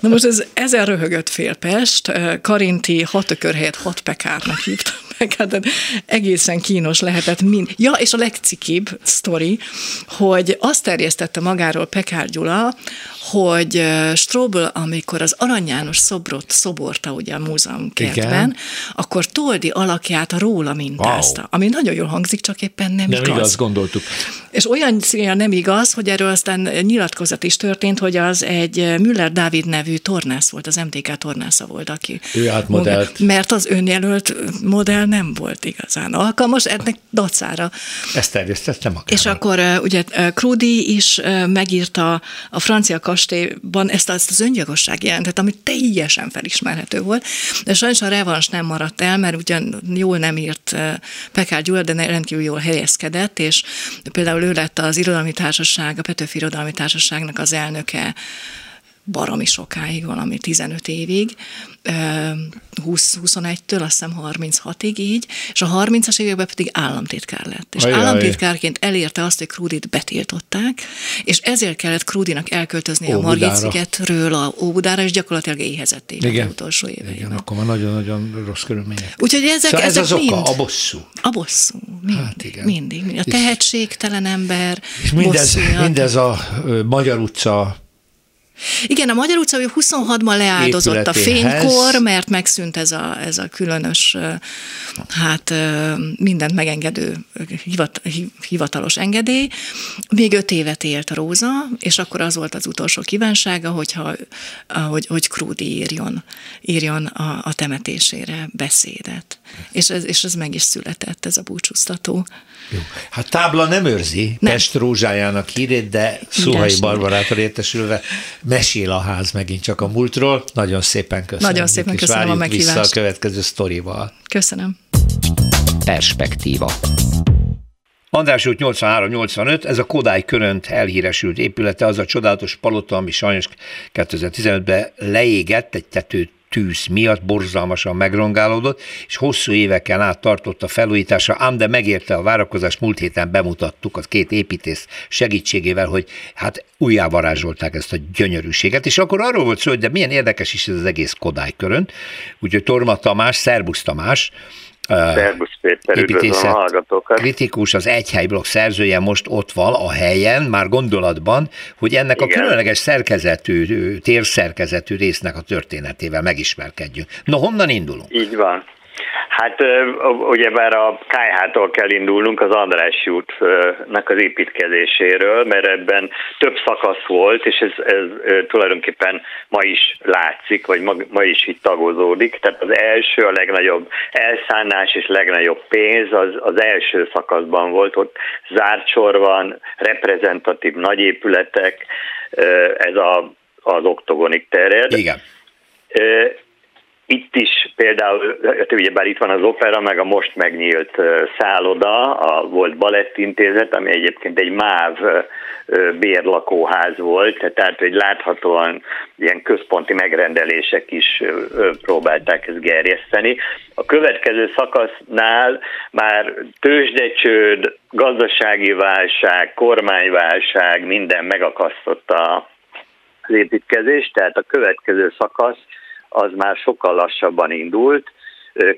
Na most ez ezer röhögött félpest, Karinti hat ökör helyett hat pekárnak hívta meg, [LAUGHS] hát egészen kínos lehetett mind. Ja, és a legcikibb sztori, hogy azt terjesztette magáról Pekár Gyula, hogy Strobel, amikor az Arany János szobrot szoborta ugye a múzeum kertben, akkor Toldi alakját a róla mintázta, wow. ami nagyon jól hangzik, csak éppen nem, nem igaz. igaz, gondoltuk. És olyan színen nem igaz, hogy erről aztán nyilatkozat is történt, hogy az egy Müller Dávid nevű tornász volt, az MTK tornásza volt, aki... Ő átmodellt. Mert az önjelölt modell nem volt igazán alkalmas, ennek dacára. Ezt terjesztettem magára. És akkor ugye Krudi is megírta a francia kastélyban ezt, ezt az öngyilkosság jelentet, ami teljesen felismerhető volt, de sajnos a revans nem maradt el, mert ugyan jól nem írt Pekár Gyula, de rendkívül jól helyezkedett, és például ő lett az irodalmi társaság, a Petőfi Irodalmi Társaságnak az elnöke baromi sokáig, valami 15 évig, 20-21-től, azt hiszem 36-ig így, és a 30-as években pedig államtitkár lett. És Ajaj. államtitkárként elérte azt, hogy Krudit betiltották, és ezért kellett Krudinak elköltözni Ó, a Margit-szigetről a Óbudára, és gyakorlatilag éhezett az utolsó éveiben. Igen, akkor már nagyon-nagyon rossz körülmények. Úgyhogy ezek, szóval ezek ez az mind, oka, a bosszú. A bosszú, mind, hát igen. mindig. mindig. A tehetségtelen ember, És mindez, mindez a Magyar utca igen, a Magyar utca 26-ban leáldozott a fénykor, mert megszűnt ez a, ez a különös, hát mindent megengedő hivat, hivatalos engedély. Még öt évet élt Róza, és akkor az volt az utolsó kívánsága, hogyha, hogy, hogy Krúdi írjon, írjon a, a temetésére beszédet. És ez, és ez meg is született, ez a búcsúztató. Jó. Hát tábla nem őrzi nem. Pest rózsájának hírét, de Szuhai Barbarától értesülve mesél a ház megint csak a múltról. Nagyon szépen köszönöm. Nagyon szépen köszönöm a meghívást. vissza a következő sztorival. Köszönöm. Perspektíva. András út 83-85, ez a Kodály Körönt elhíresült épülete, az a csodálatos palota, ami sajnos 2015-ben leégett, egy tetőt tűz miatt borzalmasan megrongálódott, és hosszú éveken át tartott a felújítása, ám de megérte a várakozás, múlt héten bemutattuk az két építész segítségével, hogy hát újjávarázsolták ezt a gyönyörűséget, és akkor arról volt szó, hogy de milyen érdekes is ez az egész Kodály körön, úgyhogy Torma Tamás, Szerbusz Tamás, Szerbusz Péter, építészet hallgatókat. kritikus, az Egyhelyblokk szerzője most ott van a helyen, már gondolatban, hogy ennek Igen. a különleges szerkezetű, térszerkezetű résznek a történetével megismerkedjünk. No, honnan indulunk? Így van. Hát ugyebár a KH-tól kell indulnunk az Andrássy útnak az építkezéséről, mert ebben több szakasz volt, és ez, ez tulajdonképpen ma is látszik, vagy ma, ma is itt tagozódik. Tehát az első, a legnagyobb elszállás és legnagyobb pénz az, az első szakaszban volt, ott zárt sor van, reprezentatív nagyépületek, ez a, az oktogonig terjed. Igen itt is például, hát ugyebár itt van az opera, meg a most megnyílt szálloda, a volt balettintézet, ami egyébként egy MÁV bérlakóház volt, tehát hogy láthatóan ilyen központi megrendelések is próbálták ezt gerjeszteni. A következő szakasznál már tőzsdecsőd, gazdasági válság, kormányválság, minden megakasztotta az építkezést, tehát a következő szakasz az már sokkal lassabban indult,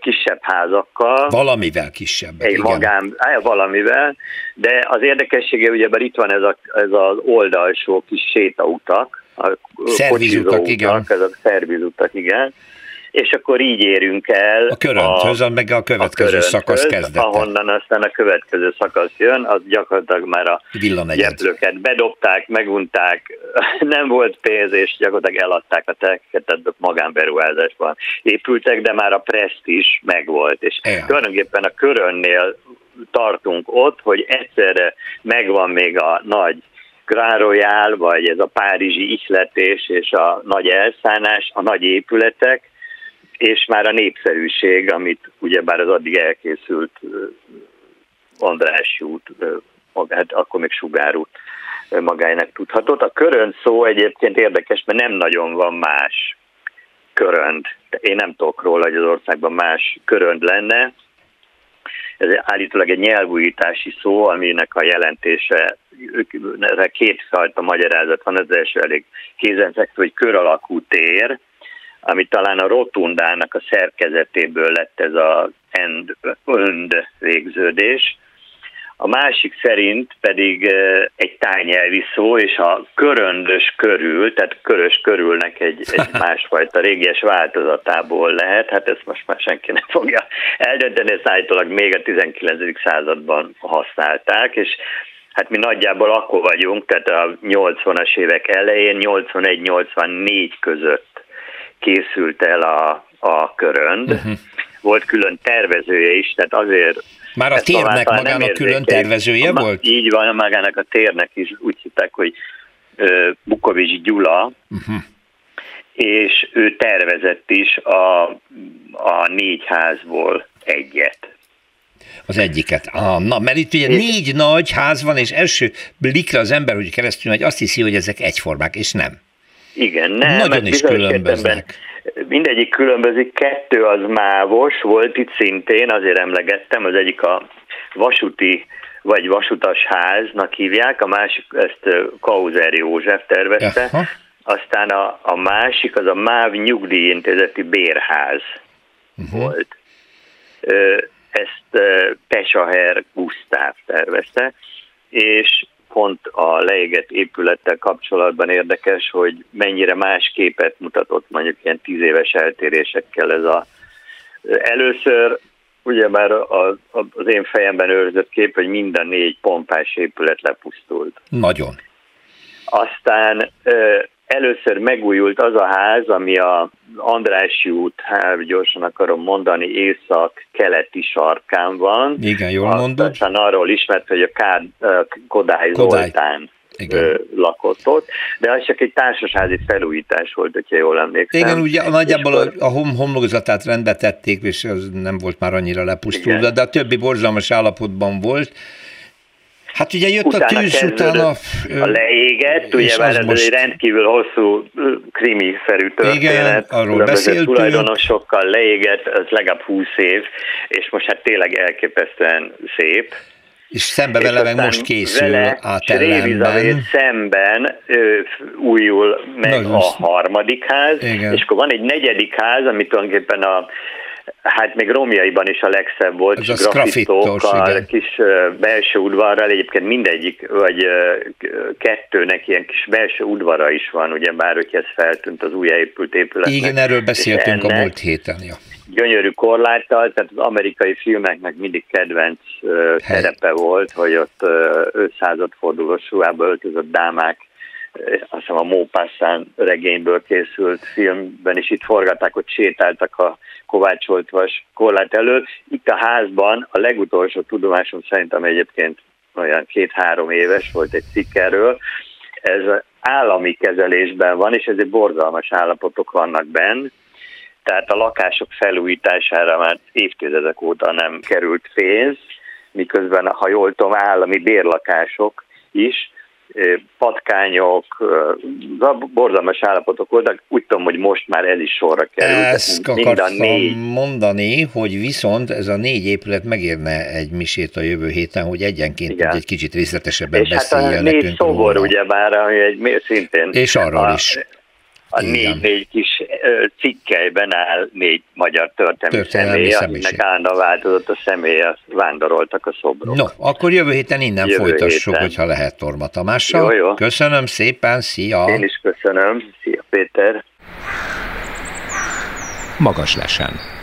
kisebb házakkal. Valamivel kisebb. Egy igen. magán, valamivel, de az érdekessége, ugyebár itt van ez, a, ez az oldalsó kis sétautak, a szervizutak, igen. Ezek szervizutak, igen és akkor így érünk el a körönthöz, a, meg a következő a szakasz kezdete. Ahonnan aztán a következő szakasz jön, az gyakorlatilag már a gyeplőket bedobták, megunták, [LAUGHS] nem volt pénz, és gyakorlatilag eladták a tekeket, tehát magánberuházásban épültek, de már a preszt is megvolt, és Igen. tulajdonképpen a körönnél tartunk ott, hogy egyszerre megvan még a nagy Grand Royal, vagy ez a párizsi ihletés és a nagy elszállás, a nagy épületek, és már a népszerűség, amit ugyebár az addig elkészült András út, hát akkor még sugárút magának tudhatott. A körönt szó egyébként érdekes, mert nem nagyon van más körönd. Én nem tudok róla, hogy az országban más körönd lenne. Ez állítólag egy nyelvújítási szó, aminek a jelentése, erre kétfajta magyarázat van, az első elég kézenfekvő, hogy kör alakú tér, ami talán a rotundának a szerkezetéből lett ez a end, önd végződés. a másik szerint pedig egy tájnyelvi szó, és a köröndös körül, tehát körös körülnek egy, egy [LAUGHS] másfajta régies változatából lehet, hát ezt most már senki nem fogja eldönteni, ezt állítólag még a 19. században használták, és Hát mi nagyjából akkor vagyunk, tehát a 80-as évek elején, 81-84 között készült el a, a körönd. Uh-huh. Volt külön tervezője is, tehát azért már a térnek magának külön tervezője a, volt? Így van, magának a térnek is úgy hitták, hogy Bukovics Gyula, uh-huh. és ő tervezett is a, a négy házból egyet. Az egyiket. Ah, na, mert itt ugye négy nagy ház van, és első blikre az ember, hogy keresztül megy, azt hiszi, hogy ezek egyformák, és nem. Igen, nem. Nagyon is különböznek. Mindegyik különbözik, kettő az mávos, volt itt szintén, azért emlegettem, az egyik a vasúti vagy vasutas háznak hívják, a másik ezt Kauzer József tervezte, Aha. aztán a, a másik az a MÁV nyugdíjintézeti bérház uh-huh. volt. Ezt Pesaher Gusztáv tervezte, és pont a leégett épülettel kapcsolatban érdekes, hogy mennyire más képet mutatott mondjuk ilyen tíz éves eltérésekkel ez a először ugye már az én fejemben őrzött kép, hogy minden négy pompás épület lepusztult. Nagyon. Aztán először megújult az a ház, ami a Andrássy út, hát gyorsan akarom mondani, észak-keleti sarkán van. Igen, jól mondod. Aztán arról ismert, hogy a Kád, Kodály, Kodály. Zoltán igen. lakott ott, de az csak egy társasházi felújítás volt, hogyha jól emlékszem. Igen, ugye nagyjából a, a hom, homlokzatát rendbe tették, és az nem volt már annyira lepusztulva, de a többi borzalmas állapotban volt, Hát ugye jött utána a tűz, utána... A leégett, ugye már ez most... egy rendkívül hosszú krimi-szerű történet. Igen, arról beszéltünk. tulajdonosokkal leégett, az legalább 20 év, és most hát tényleg elképesztően szép. És szembe vele meg most készül átellenben. szemben ö, újul meg Nagyon a harmadik ház, Igen. és akkor van egy negyedik ház, amit tulajdonképpen a Hát még romjaiban is a legszebb volt, Ez grafitókkal, kis belső udvarral, egyébként mindegyik, vagy kettőnek ilyen kis belső udvara is van, ugye bár hogy ez feltűnt az újjáépült épületnek. Igen, erről beszéltünk a múlt héten. Ja. Gyönyörű korláttal, tehát az amerikai filmeknek mindig kedvenc uh, terepe volt, hogy ott uh, 500 fordulós ruhába öltözött dámák azt hiszem a Mópasszán regényből készült filmben is itt forgatták, hogy sétáltak a Kovács Oltvas korlát előtt. Itt a házban a legutolsó tudomásom szerint, ami egyébként olyan két-három éves volt egy cikk erről, ez állami kezelésben van, és ezért borzalmas állapotok vannak benn, tehát a lakások felújítására már évtizedek óta nem került pénz, miközben, ha jól tudom, állami bérlakások is, patkányok, borzalmas állapotok voltak. Úgy tudom, hogy most már ez is sorra került. Ezt akartam négy... mondani, hogy viszont ez a négy épület megérne egy misét a jövő héten, hogy egyenként Igen. egy kicsit részletesebben és beszéljen hát a négy szobor, ugye már, ami egy szintén... És arról a, is a négy-négy kis cikkelyben áll négy magyar történelmi, történelmi személy, akinek állandóan változott a személye, vándoroltak a szobrok. No, akkor jövő héten innen jövő folytassuk, héten. hogyha lehet Torma Tamással. Jó, jó. Köszönöm szépen, szia! Én is köszönöm, szia Péter! Magas lesen.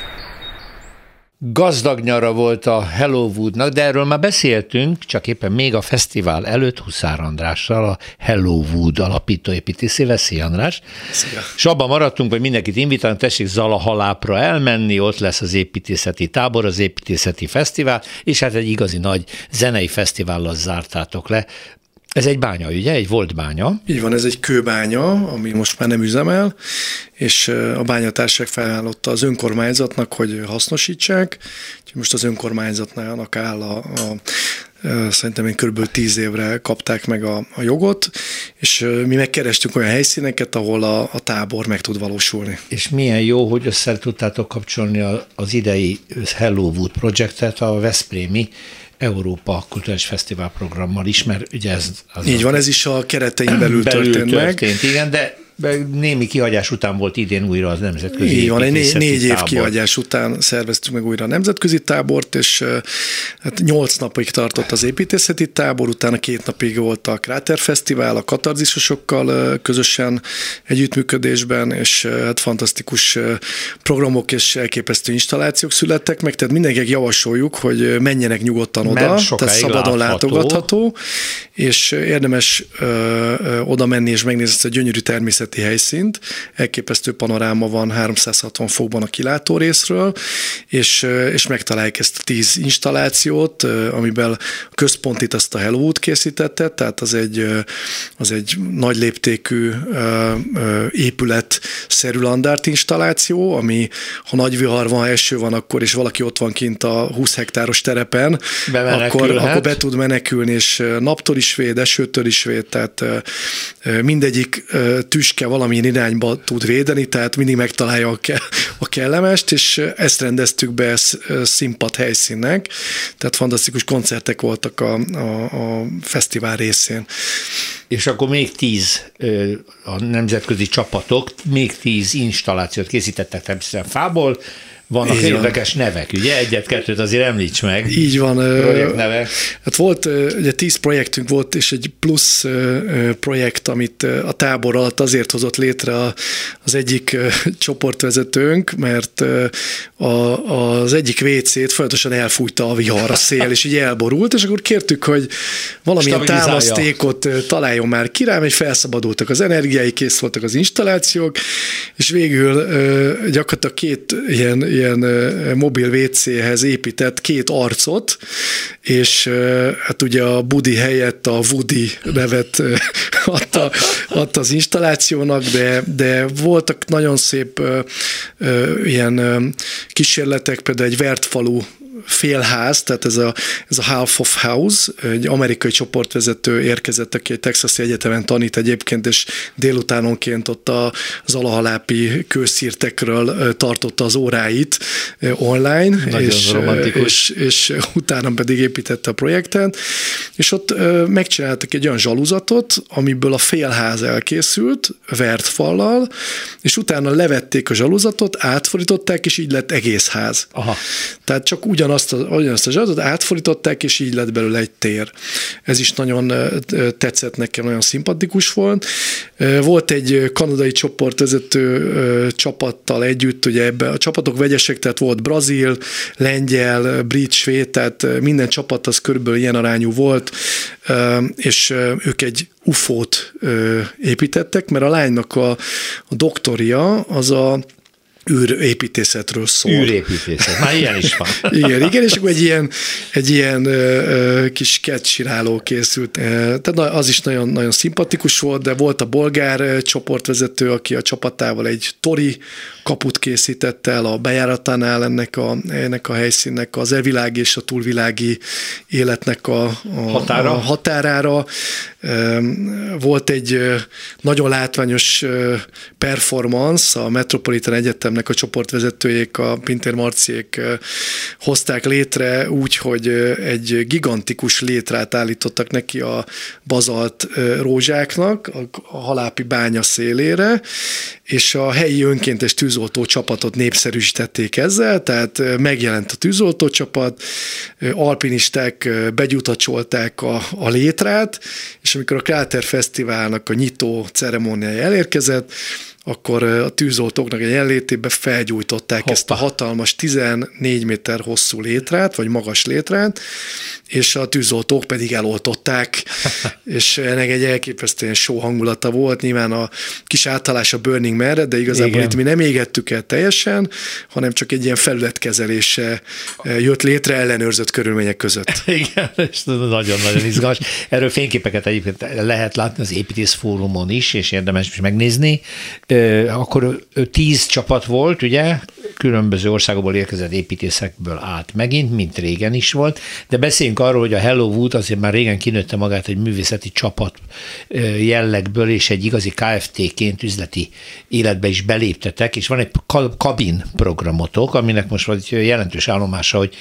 Gazdag nyara volt a Hello Woodnak, de erről már beszéltünk, csak éppen még a fesztivál előtt Huszár Andrással, a Hello Wood alapítóépítészével. Szia András! Szia! És abban maradtunk, hogy mindenkit invitálunk, tessék Zala halápra elmenni, ott lesz az építészeti tábor, az építészeti fesztivál, és hát egy igazi nagy zenei fesztivállal zártátok le. Ez egy bánya, ugye? Egy volt bánya. Így van, ez egy kőbánya, ami most már nem üzemel, és a bányatárság felállotta az önkormányzatnak, hogy hasznosítsák. Most az önkormányzatnak áll a, a szerintem én kb. tíz évre kapták meg a, a jogot, és mi megkerestünk olyan helyszíneket, ahol a, a tábor meg tud valósulni. És milyen jó, hogy össze tudtátok kapcsolni az idei Hello Wood projektet a Veszprémi Európa Kulturális Fesztivál programmal is, mert ugye ez... Az Így van, ez is a keretein belül, [CLEARS THROAT] belül történt, történt meg. igen, de némi kihagyás után volt idén újra az nemzetközi Így van, egy négy, négy év tábor. kihagyás után szerveztük meg újra a nemzetközi tábort, és hát nyolc napig tartott az építészeti tábor, utána két napig volt a Kráterfesztivál a katarzisosokkal közösen együttműködésben, és hát fantasztikus programok és elképesztő installációk születtek meg, tehát mindenkinek javasoljuk, hogy menjenek nyugodtan oda, tehát szabadon látható. látogatható, és érdemes ö, ö, oda menni és megnézni ezt a gyönyörű természeti helyszínt. Elképesztő panoráma van 360 fokban a kilátó részről, és, és megtalálják ezt a tíz installációt, amiben a központit azt a Hello készítette, tehát az egy, az egy nagy léptékű épület szerű landárt installáció, ami ha nagy vihar van, ha eső van, akkor és valaki ott van kint a 20 hektáros terepen, akkor, akkor be tud menekülni, és naptól is véd, esőtől is véd, tehát mindegyik tüske valamilyen irányba tud védeni, tehát mindig megtalálja a, ke- a kellemest, és ezt rendeztük be színpad helyszínnek, tehát fantasztikus koncertek voltak a, a, a fesztivál részén. És akkor még tíz a nemzetközi csapatok, még tíz installációt készítettek természetesen fából, vannak Így érdekes van. nevek, ugye? Egyet-kettőt azért említs meg. Így van. Projektnevek. Hát volt, ugye tíz projektünk volt, és egy plusz projekt, amit a tábor alatt azért hozott létre az egyik [LAUGHS] csoportvezetőnk, mert az egyik WC-t folyamatosan elfújta a vihar, a szél, és így elborult, és akkor kértük, hogy valamilyen támasztékot találjon már ki rám, és felszabadultak az energiái, kész voltak az installációk, és végül gyakorlatilag két ilyen ilyen mobil WC-hez épített két arcot, és hát ugye a Budi helyett a Woody nevet [LAUGHS] adta, adta az installációnak, de, de voltak nagyon szép ilyen kísérletek, például egy vert falu félház, tehát ez a, ez a Half of House, egy amerikai csoportvezető érkezett, aki egy Texasi Egyetemen tanít egyébként, és délutánonként ott az alahalápi kőszírtekről tartotta az óráit online, és, és, és utána pedig építette a projektet, és ott megcsináltak egy olyan zsaluzatot, amiből a félház elkészült, vert fallal, és utána levették a zsaluzatot, átfordították, és így lett egész ház. Aha. Tehát csak ugyanaz ugyanazt a, ugyanazt a zsaratot átfordították, és így lett belőle egy tér. Ez is nagyon tetszett nekem, nagyon szimpatikus volt. Volt egy kanadai csoportvezető csapattal együtt, ugye ebbe a csapatok vegyesek, tehát volt brazil, lengyel, brit, svéd, tehát minden csapat az körülbelül ilyen arányú volt, és ők egy ufót építettek, mert a lánynak a, a doktoria az a űrépítészetről szól. Űrépítészet, már ilyen is van. igen, igen, és akkor egy ilyen, egy ilyen ö, kis sketchiráló készült. Tehát az is nagyon, nagyon szimpatikus volt, de volt a bolgár csoportvezető, aki a csapatával egy tori kaput készített el a bejáratánál ennek a, ennek a helyszínnek az elvilági és a túlvilági életnek a, a, Határa. a határára. Volt egy nagyon látványos performance a Metropolitan Egyetemnek a csoportvezetőjék, a Pinter Marciék hozták létre úgy, hogy egy gigantikus létrát állítottak neki a bazalt rózsáknak, a halápi bánya szélére, és a helyi önkéntes tűzoltó csapatot népszerűsítették ezzel, tehát megjelent a tűzoltó csapat, alpinisták begyutacsolták a, a létrát, és amikor a Kráter Fesztiválnak a nyitó ceremóniája elérkezett, akkor a tűzoltóknak egy jelenlétében felgyújtották Hoppa. ezt a hatalmas 14 méter hosszú létrát, vagy magas létrát, és a tűzoltók pedig eloltották, [LAUGHS] és ennek egy elképesztően só hangulata volt, nyilván a kis átállás a Burning merre, de igazából Igen. itt mi nem égettük el teljesen, hanem csak egy ilyen felületkezelése jött létre ellenőrzött körülmények között. [LAUGHS] Igen, és nagyon-nagyon izgalmas. Erről fényképeket egyébként lehet látni az építész fórumon is, és érdemes is megnézni. Akkor tíz csapat volt, ugye? Különböző országokból érkezett építészekből állt megint, mint régen is volt, de beszéljünk arról, hogy a Hello Wood azért már régen kinőtte magát egy művészeti csapat jellegből, és egy igazi KFT-ként üzleti életbe is beléptetek, és van egy kabin programotok, aminek most vagy jelentős állomása, hogy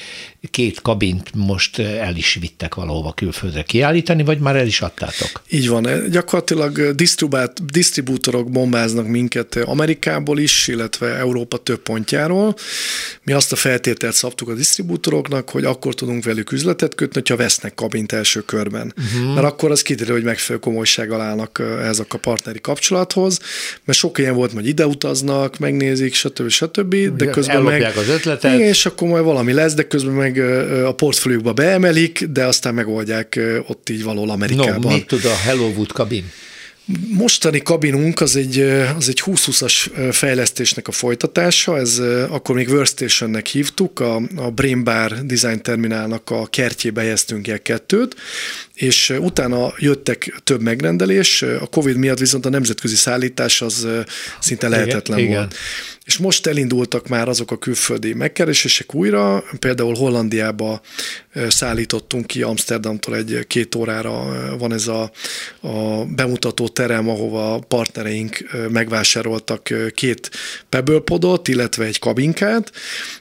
két kabint most el is vittek valahova külföldre kiállítani, vagy már el is adtátok? Így van. Gyakorlatilag disztribútorok bombáznak minket Amerikából is, illetve Európa több pontjáról. Mi azt a feltételt szabtuk a disztribútoroknak, hogy akkor tudunk velük üzletet kötni, ha vesznek kabint első körben. Uh-huh. Mert akkor az kiderül, hogy megfelelő komolysággal állnak ehhez a partneri kapcsolathoz, mert sok ilyen volt, hogy ide utaznak, megnézik, stb. stb. De közben meg... az ötletet. És akkor majd valami lesz, de közben meg a portfóliókba beemelik, de aztán megoldják ott így való Amerikában. No, mit tud a Hello Wood kabin? Mostani kabinunk az egy, az egy 20-20-as fejlesztésnek a folytatása, ez akkor még Workstationnek hívtuk, a, a Brain Bar Design Terminálnak a kertjébe helyeztünk el kettőt, és utána jöttek több megrendelés, a Covid miatt viszont a nemzetközi szállítás az szinte lehetetlen igen, volt. Igen. És most elindultak már azok a külföldi megkeresések újra, például Hollandiába szállítottunk ki Amsterdamtól egy két órára, van ez a, a bemutató terem, ahova partnereink megvásároltak két pebölpodot, illetve egy kabinkát,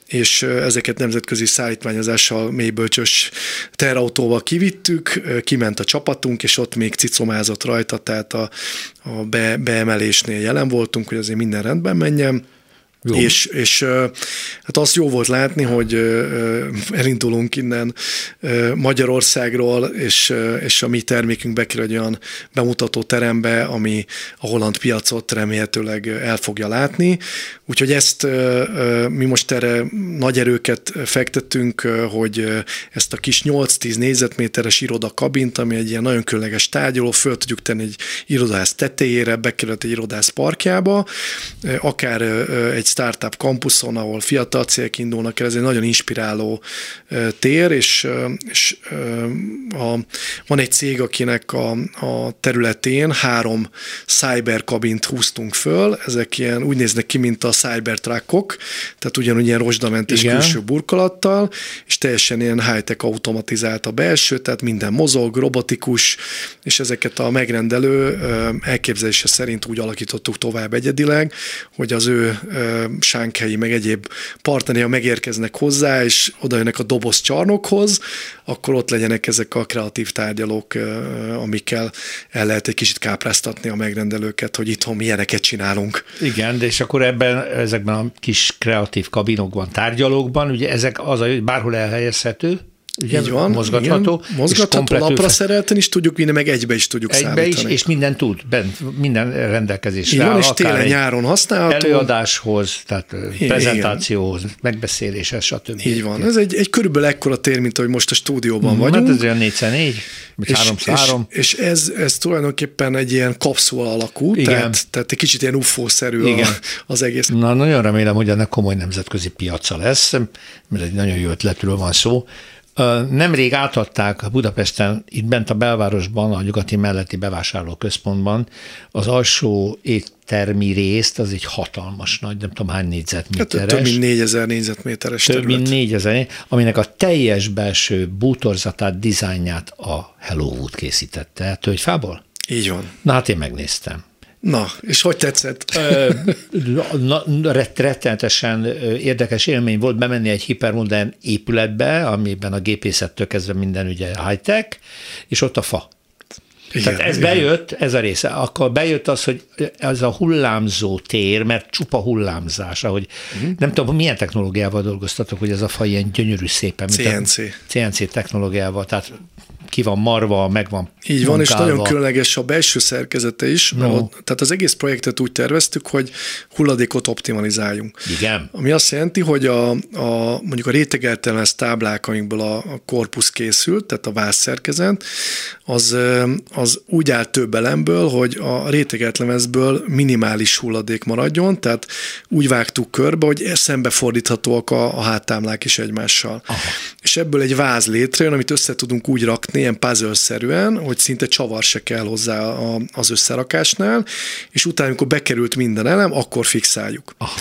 és ezeket nemzetközi szállítmányozással mélybölcsös terautóval kivittük, kiment a csapatunk, és ott még cicomázott rajta, tehát a, a be, beemelésnél jelen voltunk, hogy azért minden rendben menjen. És, és hát azt jó volt látni, hogy elindulunk innen Magyarországról, és, és a mi termékünk bekerül egy olyan bemutató terembe, ami a holland piacot remélhetőleg el fogja látni. Úgyhogy ezt mi most erre nagy erőket fektettünk, hogy ezt a kis 8-10 négyzetméteres irodakabint, ami egy ilyen nagyon különleges tárgyaló, föl tudjuk tenni egy irodász tetejére, bekerült egy irodász parkjába, akár egy startup kampuszon, ahol fiatal cégek indulnak el, ez egy nagyon inspiráló tér, és, és a, van egy cég, akinek a, a területén három cyberkabint húztunk föl, ezek ilyen úgy néznek ki, mint a cybertruckok, tehát ugyanúgy ilyen rozsdamentes Igen. külső burkolattal, és teljesen ilyen high-tech automatizált a belső, tehát minden mozog, robotikus, és ezeket a megrendelő elképzelése szerint úgy alakítottuk tovább egyedileg, hogy az ő sánkhelyi, meg egyéb partneri, ha megérkeznek hozzá, és oda jönnek a doboz csarnokhoz, akkor ott legyenek ezek a kreatív tárgyalók, amikkel el lehet egy kicsit kápráztatni a megrendelőket, hogy itthon milyeneket csinálunk. Igen, de és akkor ebben, ezekben a kis kreatív kabinokban, tárgyalókban, ugye ezek az, hogy bárhol elhelyezhető, Ugye, Így van, mozgatható. Igen, mozgatható, lapra szerelten is tudjuk vinni, meg egybe is tudjuk egybe szállítani. is, és minden tud, bent, minden rendelkezésre Így van, és télen-nyáron használható. Előadáshoz, tehát igen, prezentációhoz, igen. megbeszéléshez, stb. Így van, ez egy, egy körülbelül ekkora tér, mint ahogy most a stúdióban mm, vagyunk. Hát ez olyan 4 4 vagy és, 3 3 És, és ez, ez tulajdonképpen egy ilyen kapszula alakú, igen. Tehát, tehát egy kicsit ilyen UFO-szerű igen. az egész. Na, nagyon remélem, hogy ennek komoly nemzetközi piaca lesz, mert egy nagyon jó ötletről van szó. Nemrég átadták Budapesten, itt bent a belvárosban, a nyugati melletti bevásárlóközpontban az alsó éttermi részt, az egy hatalmas nagy, nem tudom hány négyzetméteres. Hát, több mint négyezer négyzetméteres Több terület. mint négyezer, aminek a teljes belső bútorzatát, dizájnját a Hello Wood készítette. Tölgyfából? Így van. Na hát én megnéztem. Na, és hogy tetszett? Rettenetesen érdekes élmény volt bemenni egy hipermodern épületbe, amiben a gépészettől kezdve minden ugye high-tech, és ott a fa. Igen, Tehát ez igen. bejött, ez a része. Akkor bejött az, hogy ez a hullámzó tér, mert csupa hullámzás, ahogy uh-huh. nem tudom, milyen technológiával dolgoztatok, hogy ez a fa ilyen gyönyörű szépen. CNC. CNC technológiával, tehát ki van marva, meg van Így van, munkálva. és nagyon különleges a belső szerkezete is, no. ott, tehát az egész projektet úgy terveztük, hogy hulladékot optimalizáljunk. Igen. Ami azt jelenti, hogy a, a mondjuk a rétegeltelmes táblák, amikből a, a korpusz készült, tehát a vászszerkezet, az, az úgy áll több elemből, hogy a rétegetlemezből minimális hulladék maradjon, tehát úgy vágtuk körbe, hogy szembefordíthatóak a, a háttámlák is egymással. Aha. És ebből egy váz létrejön, amit össze tudunk úgy rakni, ilyen puzzle-szerűen, hogy szinte csavar se kell hozzá a, az összerakásnál, és utána, amikor bekerült minden elem, akkor fixáljuk. Aha.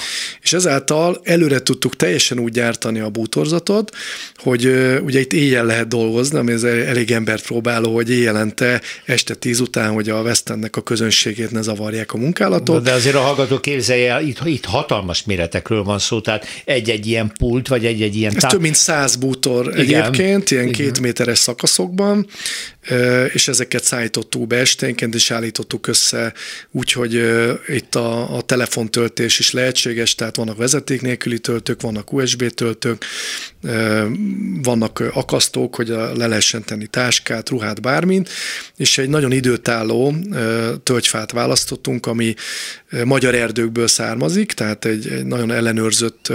és ezáltal előre tudtuk teljesen úgy gyártani a bútorzatot, hogy ugye itt éjjel lehet dolgozni, ami ez elég embert próbáló, hogy éjjelente este tíz után, hogy a West a közönségét ne zavarják a munkálatot. De azért a hallgató képzelje el, itt, itt hatalmas méretekről van szó, tehát egy-egy ilyen pult, vagy egy-egy ilyen... Ez tá... több mint száz bútor Igen. egyébként, ilyen Igen. két méteres szakaszokban, és ezeket szállítottuk be esténként, és állítottuk össze úgy, hogy itt a, a telefontöltés is lehetséges, tehát vannak vezeték nélküli töltők, vannak USB töltők, vannak akasztók, hogy le lehessen tenni táskát, ruhát, bármint, és egy nagyon időtálló tölgyfát választottunk, ami magyar erdőkből származik, tehát egy, egy nagyon ellenőrzött,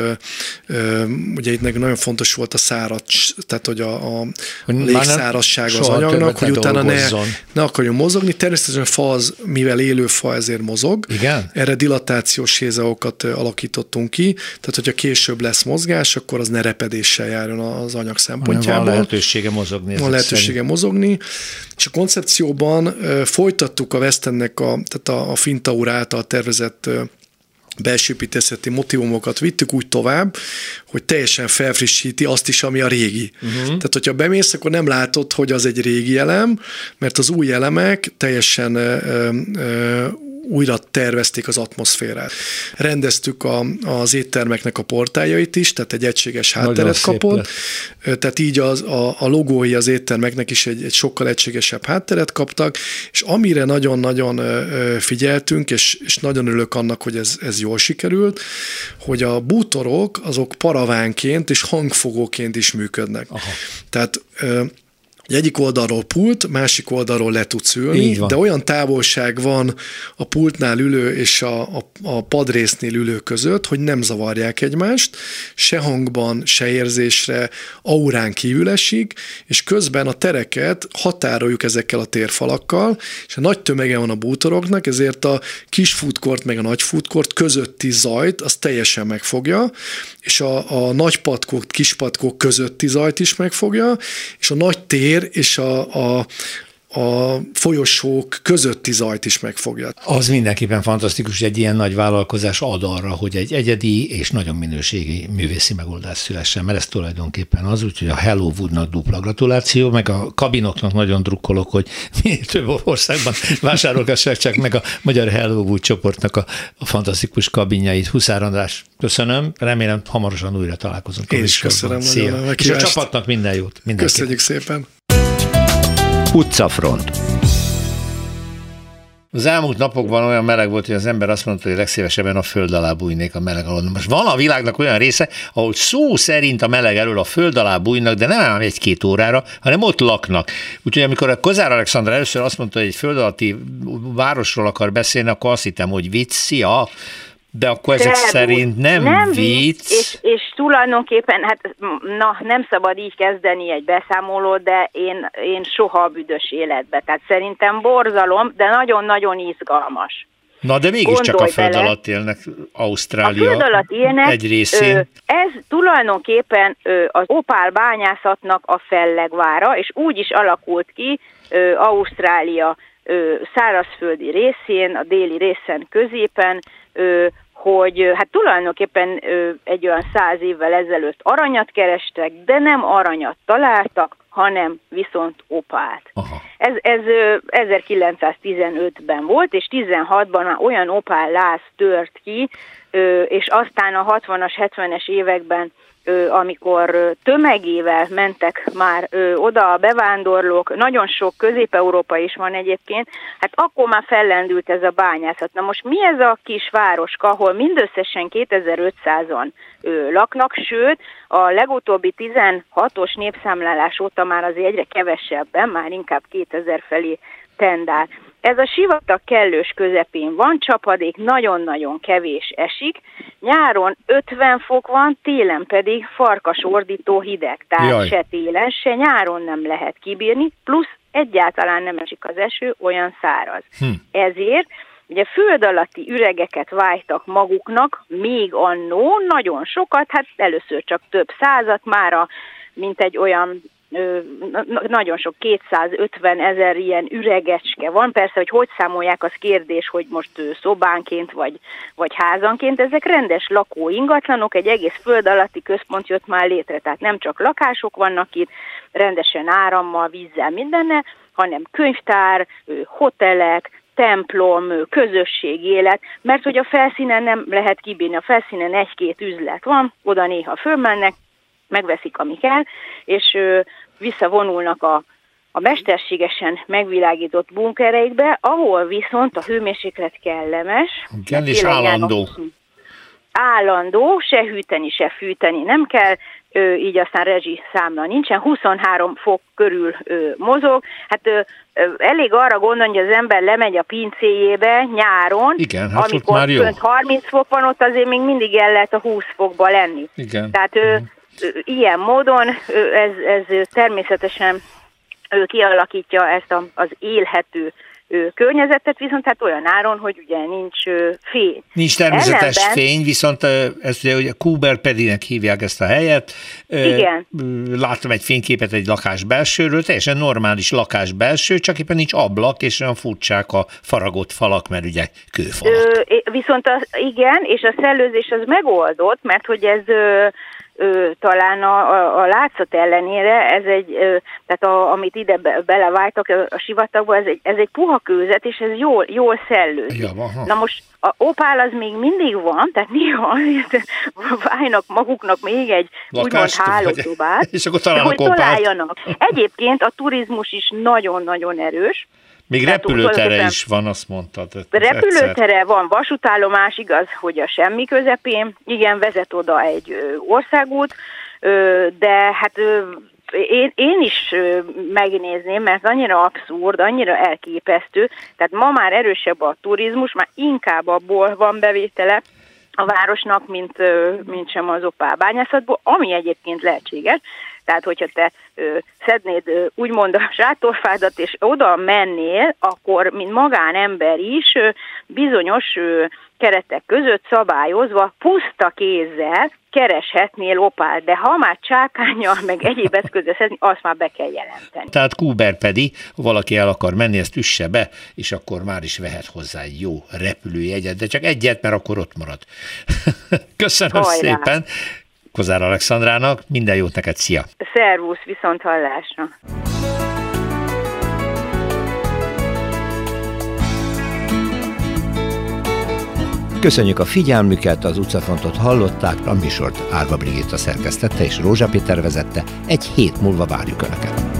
ugye itt nagyon fontos volt a szárad, tehát hogy a, a légszárasság az anyagnak, hogy utána ne, ne akarjon mozogni. Természetesen fa az, mivel élő fa, ezért mozog. Igen? Erre dilatációs hézaokat alakítottunk ki, tehát hogyha később lesz mozgás, akkor az ne repedéssel járjon az anyag szempontjából. Van lehetősége mozogni. Van lehetősége szerint. mozogni. És a koncepcióban folytattuk a Westennek, a, tehát a, a Fintaur által tervezett belsőpítészeti motivumokat vittük úgy tovább, hogy teljesen felfrissíti azt is, ami a régi. Uh-huh. Tehát, hogyha bemész, akkor nem látod, hogy az egy régi elem, mert az új elemek teljesen ö, ö, újra tervezték az atmoszférát. Rendeztük a, az éttermeknek a portájait is, tehát egy egységes hátteret kapott, tehát így az, a, a logói az éttermeknek is egy, egy sokkal egységesebb hátteret kaptak, és amire nagyon-nagyon figyeltünk, és, és nagyon örülök annak, hogy ez, ez jól sikerült, hogy a bútorok azok paravánként és hangfogóként is működnek. Aha. Tehát egyik oldalról pult, másik oldalról le tudsz ülni, de olyan távolság van a pultnál ülő és a, a, a padrésznél ülő között, hogy nem zavarják egymást, se hangban, se érzésre, aurán kívül esik, és közben a tereket határoljuk ezekkel a térfalakkal, és a nagy tömege van a bútoroknak, ezért a kis futkort meg a nagy futkort közötti zajt az teljesen megfogja, és a, a nagy patkók, kis patkók közötti zajt is megfogja, és a nagy tér tér és a, a, a folyosók közötti zajt is megfogja. Az mindenképpen fantasztikus, hogy egy ilyen nagy vállalkozás ad arra, hogy egy egyedi és nagyon minőségi művészi megoldás szülessen, mert ez tulajdonképpen az, úgyhogy a Hello Woodnak dupla gratuláció, meg a kabinoknak nagyon drukkolok, hogy minél több országban vásárolgassák csak meg a Magyar Hello Wood csoportnak a, a fantasztikus kabinjait. Huszár András, köszönöm, remélem hamarosan újra találkozunk. Én is köszönöm. Szia. És a csapatnak minden jót. Köszönjük szépen. Utcafront. Az elmúlt napokban olyan meleg volt, hogy az ember azt mondta, hogy legszívesebben a föld alá bújnék a meleg alól. Most van a világnak olyan része, ahol szó szerint a meleg elől a föld alá bújnak, de nem ám egy-két órára, hanem ott laknak. Úgyhogy amikor a Kozár Alexander először azt mondta, hogy egy föld alatti városról akar beszélni, akkor azt hittem, hogy vicc, szia, de akkor ezek Trebus. szerint nem, nem vicc. És, és tulajdonképpen, hát na, nem szabad így kezdeni egy beszámolót, de én, én soha a büdös életbe. Tehát szerintem borzalom, de nagyon-nagyon izgalmas. Na, de mégiscsak a föld bele. alatt élnek Ausztrália a föld alatt élnek, egy részén. Ö, ez tulajdonképpen ö, az opál bányászatnak a fellegvára, és úgy is alakult ki ö, Ausztrália szárazföldi részén, a déli részen középen, hogy hát tulajdonképpen egy olyan száz évvel ezelőtt aranyat kerestek, de nem aranyat találtak, hanem viszont opált. Aha. Ez, ez 1915-ben volt, és 16-ban olyan opál láz tört ki, és aztán a 60-as, 70-es években amikor tömegével mentek már oda a bevándorlók, nagyon sok közép-európa is van egyébként, hát akkor már fellendült ez a bányászat. Na most mi ez a kis városka, ahol mindösszesen 2500-an laknak, sőt, a legutóbbi 16-os népszámlálás óta már azért egyre kevesebben, már inkább 2000 felé tendál. Ez a sivatag kellős közepén van, csapadék nagyon-nagyon kevés esik, nyáron 50 fok van, télen pedig farkas ordító hideg, tehát Jaj. se télen, se nyáron nem lehet kibírni, plusz egyáltalán nem esik az eső, olyan száraz. Hm. Ezért ugye föld alatti üregeket vájtak maguknak, még annó nagyon sokat, hát először csak több százat, már a, mint egy olyan nagyon sok 250 ezer ilyen üregecske van. Persze, hogy hogy számolják, az kérdés, hogy most szobánként vagy, vagy házanként. Ezek rendes lakó ingatlanok, egy egész föld alatti központ jött már létre. Tehát nem csak lakások vannak itt, rendesen árammal, vízzel, mindenne, hanem könyvtár, hotelek, templom, közösség élet, mert hogy a felszínen nem lehet kibírni, a felszínen egy-két üzlet van, oda néha fölmennek, megveszik, ami kell, és visszavonulnak a, a mesterségesen megvilágított bunkereikbe, ahol viszont a hőmérséklet kellemes. Igen, és állandó. Állandó, se hűteni, se fűteni nem kell, ö, így aztán rezsi számla nincsen, 23 fok körül ö, mozog. Hát ö, ö, elég arra gondolni, hogy az ember lemegy a pincéjébe nyáron, Igen, hát amikor már jó. 30 fok van, ott azért még mindig el lehet a 20 fokba lenni. Igen. Tehát ö, uh-huh. Ilyen módon ez, ez természetesen ő kialakítja ezt a, az élhető környezetet, viszont hát olyan áron, hogy ugye nincs fény. Nincs természetes Ellenben, fény, viszont ezt ugye, ugye Kuber pedinek hívják ezt a helyet. Igen. Láttam egy fényképet egy lakás belsőről, teljesen normális lakás belső, csak éppen nincs ablak, és olyan furcsák a faragott falak, mert ugye kőfalak. Ö, viszont az, igen, és a szellőzés az megoldott, mert hogy ez ö, talán a, a, a látszat ellenére ez egy, ö, tehát a, amit ide be, belevájtak a, a sivatagba, ez egy, ez egy puha kőzet, és ez jól, jól szellőzik. Ja, Na most a opál az még mindig van, tehát néha válnak [LAUGHS] maguknak még egy úgymond hálószobát, [LAUGHS] és akkor találnak hogy találjanak. Egyébként a turizmus is nagyon-nagyon erős, még repülőtere is van, azt mondtad. Repülőtere egyszer. van, vasútállomás, igaz, hogy a semmi közepén. Igen, vezet oda egy országút, de hát én, én is megnézném, mert annyira abszurd, annyira elképesztő. Tehát ma már erősebb a turizmus, már inkább abból van bevétele, a városnak, mint, mint sem az opálbányászatból, ami egyébként lehetséges, tehát, hogyha te ö, szednéd ö, úgymond a sátorfádat, és oda mennél, akkor, mint magánember is, ö, bizonyos ö, keretek között szabályozva, puszta kézzel kereshetnél opál, de ha már csákányjal, meg egyéb eszközzel szedni, azt már be kell jelenteni. Tehát Kuber pedig, ha valaki el akar menni, ezt üsse be, és akkor már is vehet hozzá egy jó repülőjegyet, de csak egyet, mert akkor ott marad. [LAUGHS] Köszönöm Hajrá. szépen. Kozár Alexandrának. Minden jót neked, szia! Szervusz, viszont hallásra! Köszönjük a figyelmüket, az utcafrontot hallották, a műsort Árva Brigitta szerkesztette és Rózsa Péter vezette. Egy hét múlva várjuk Önöket.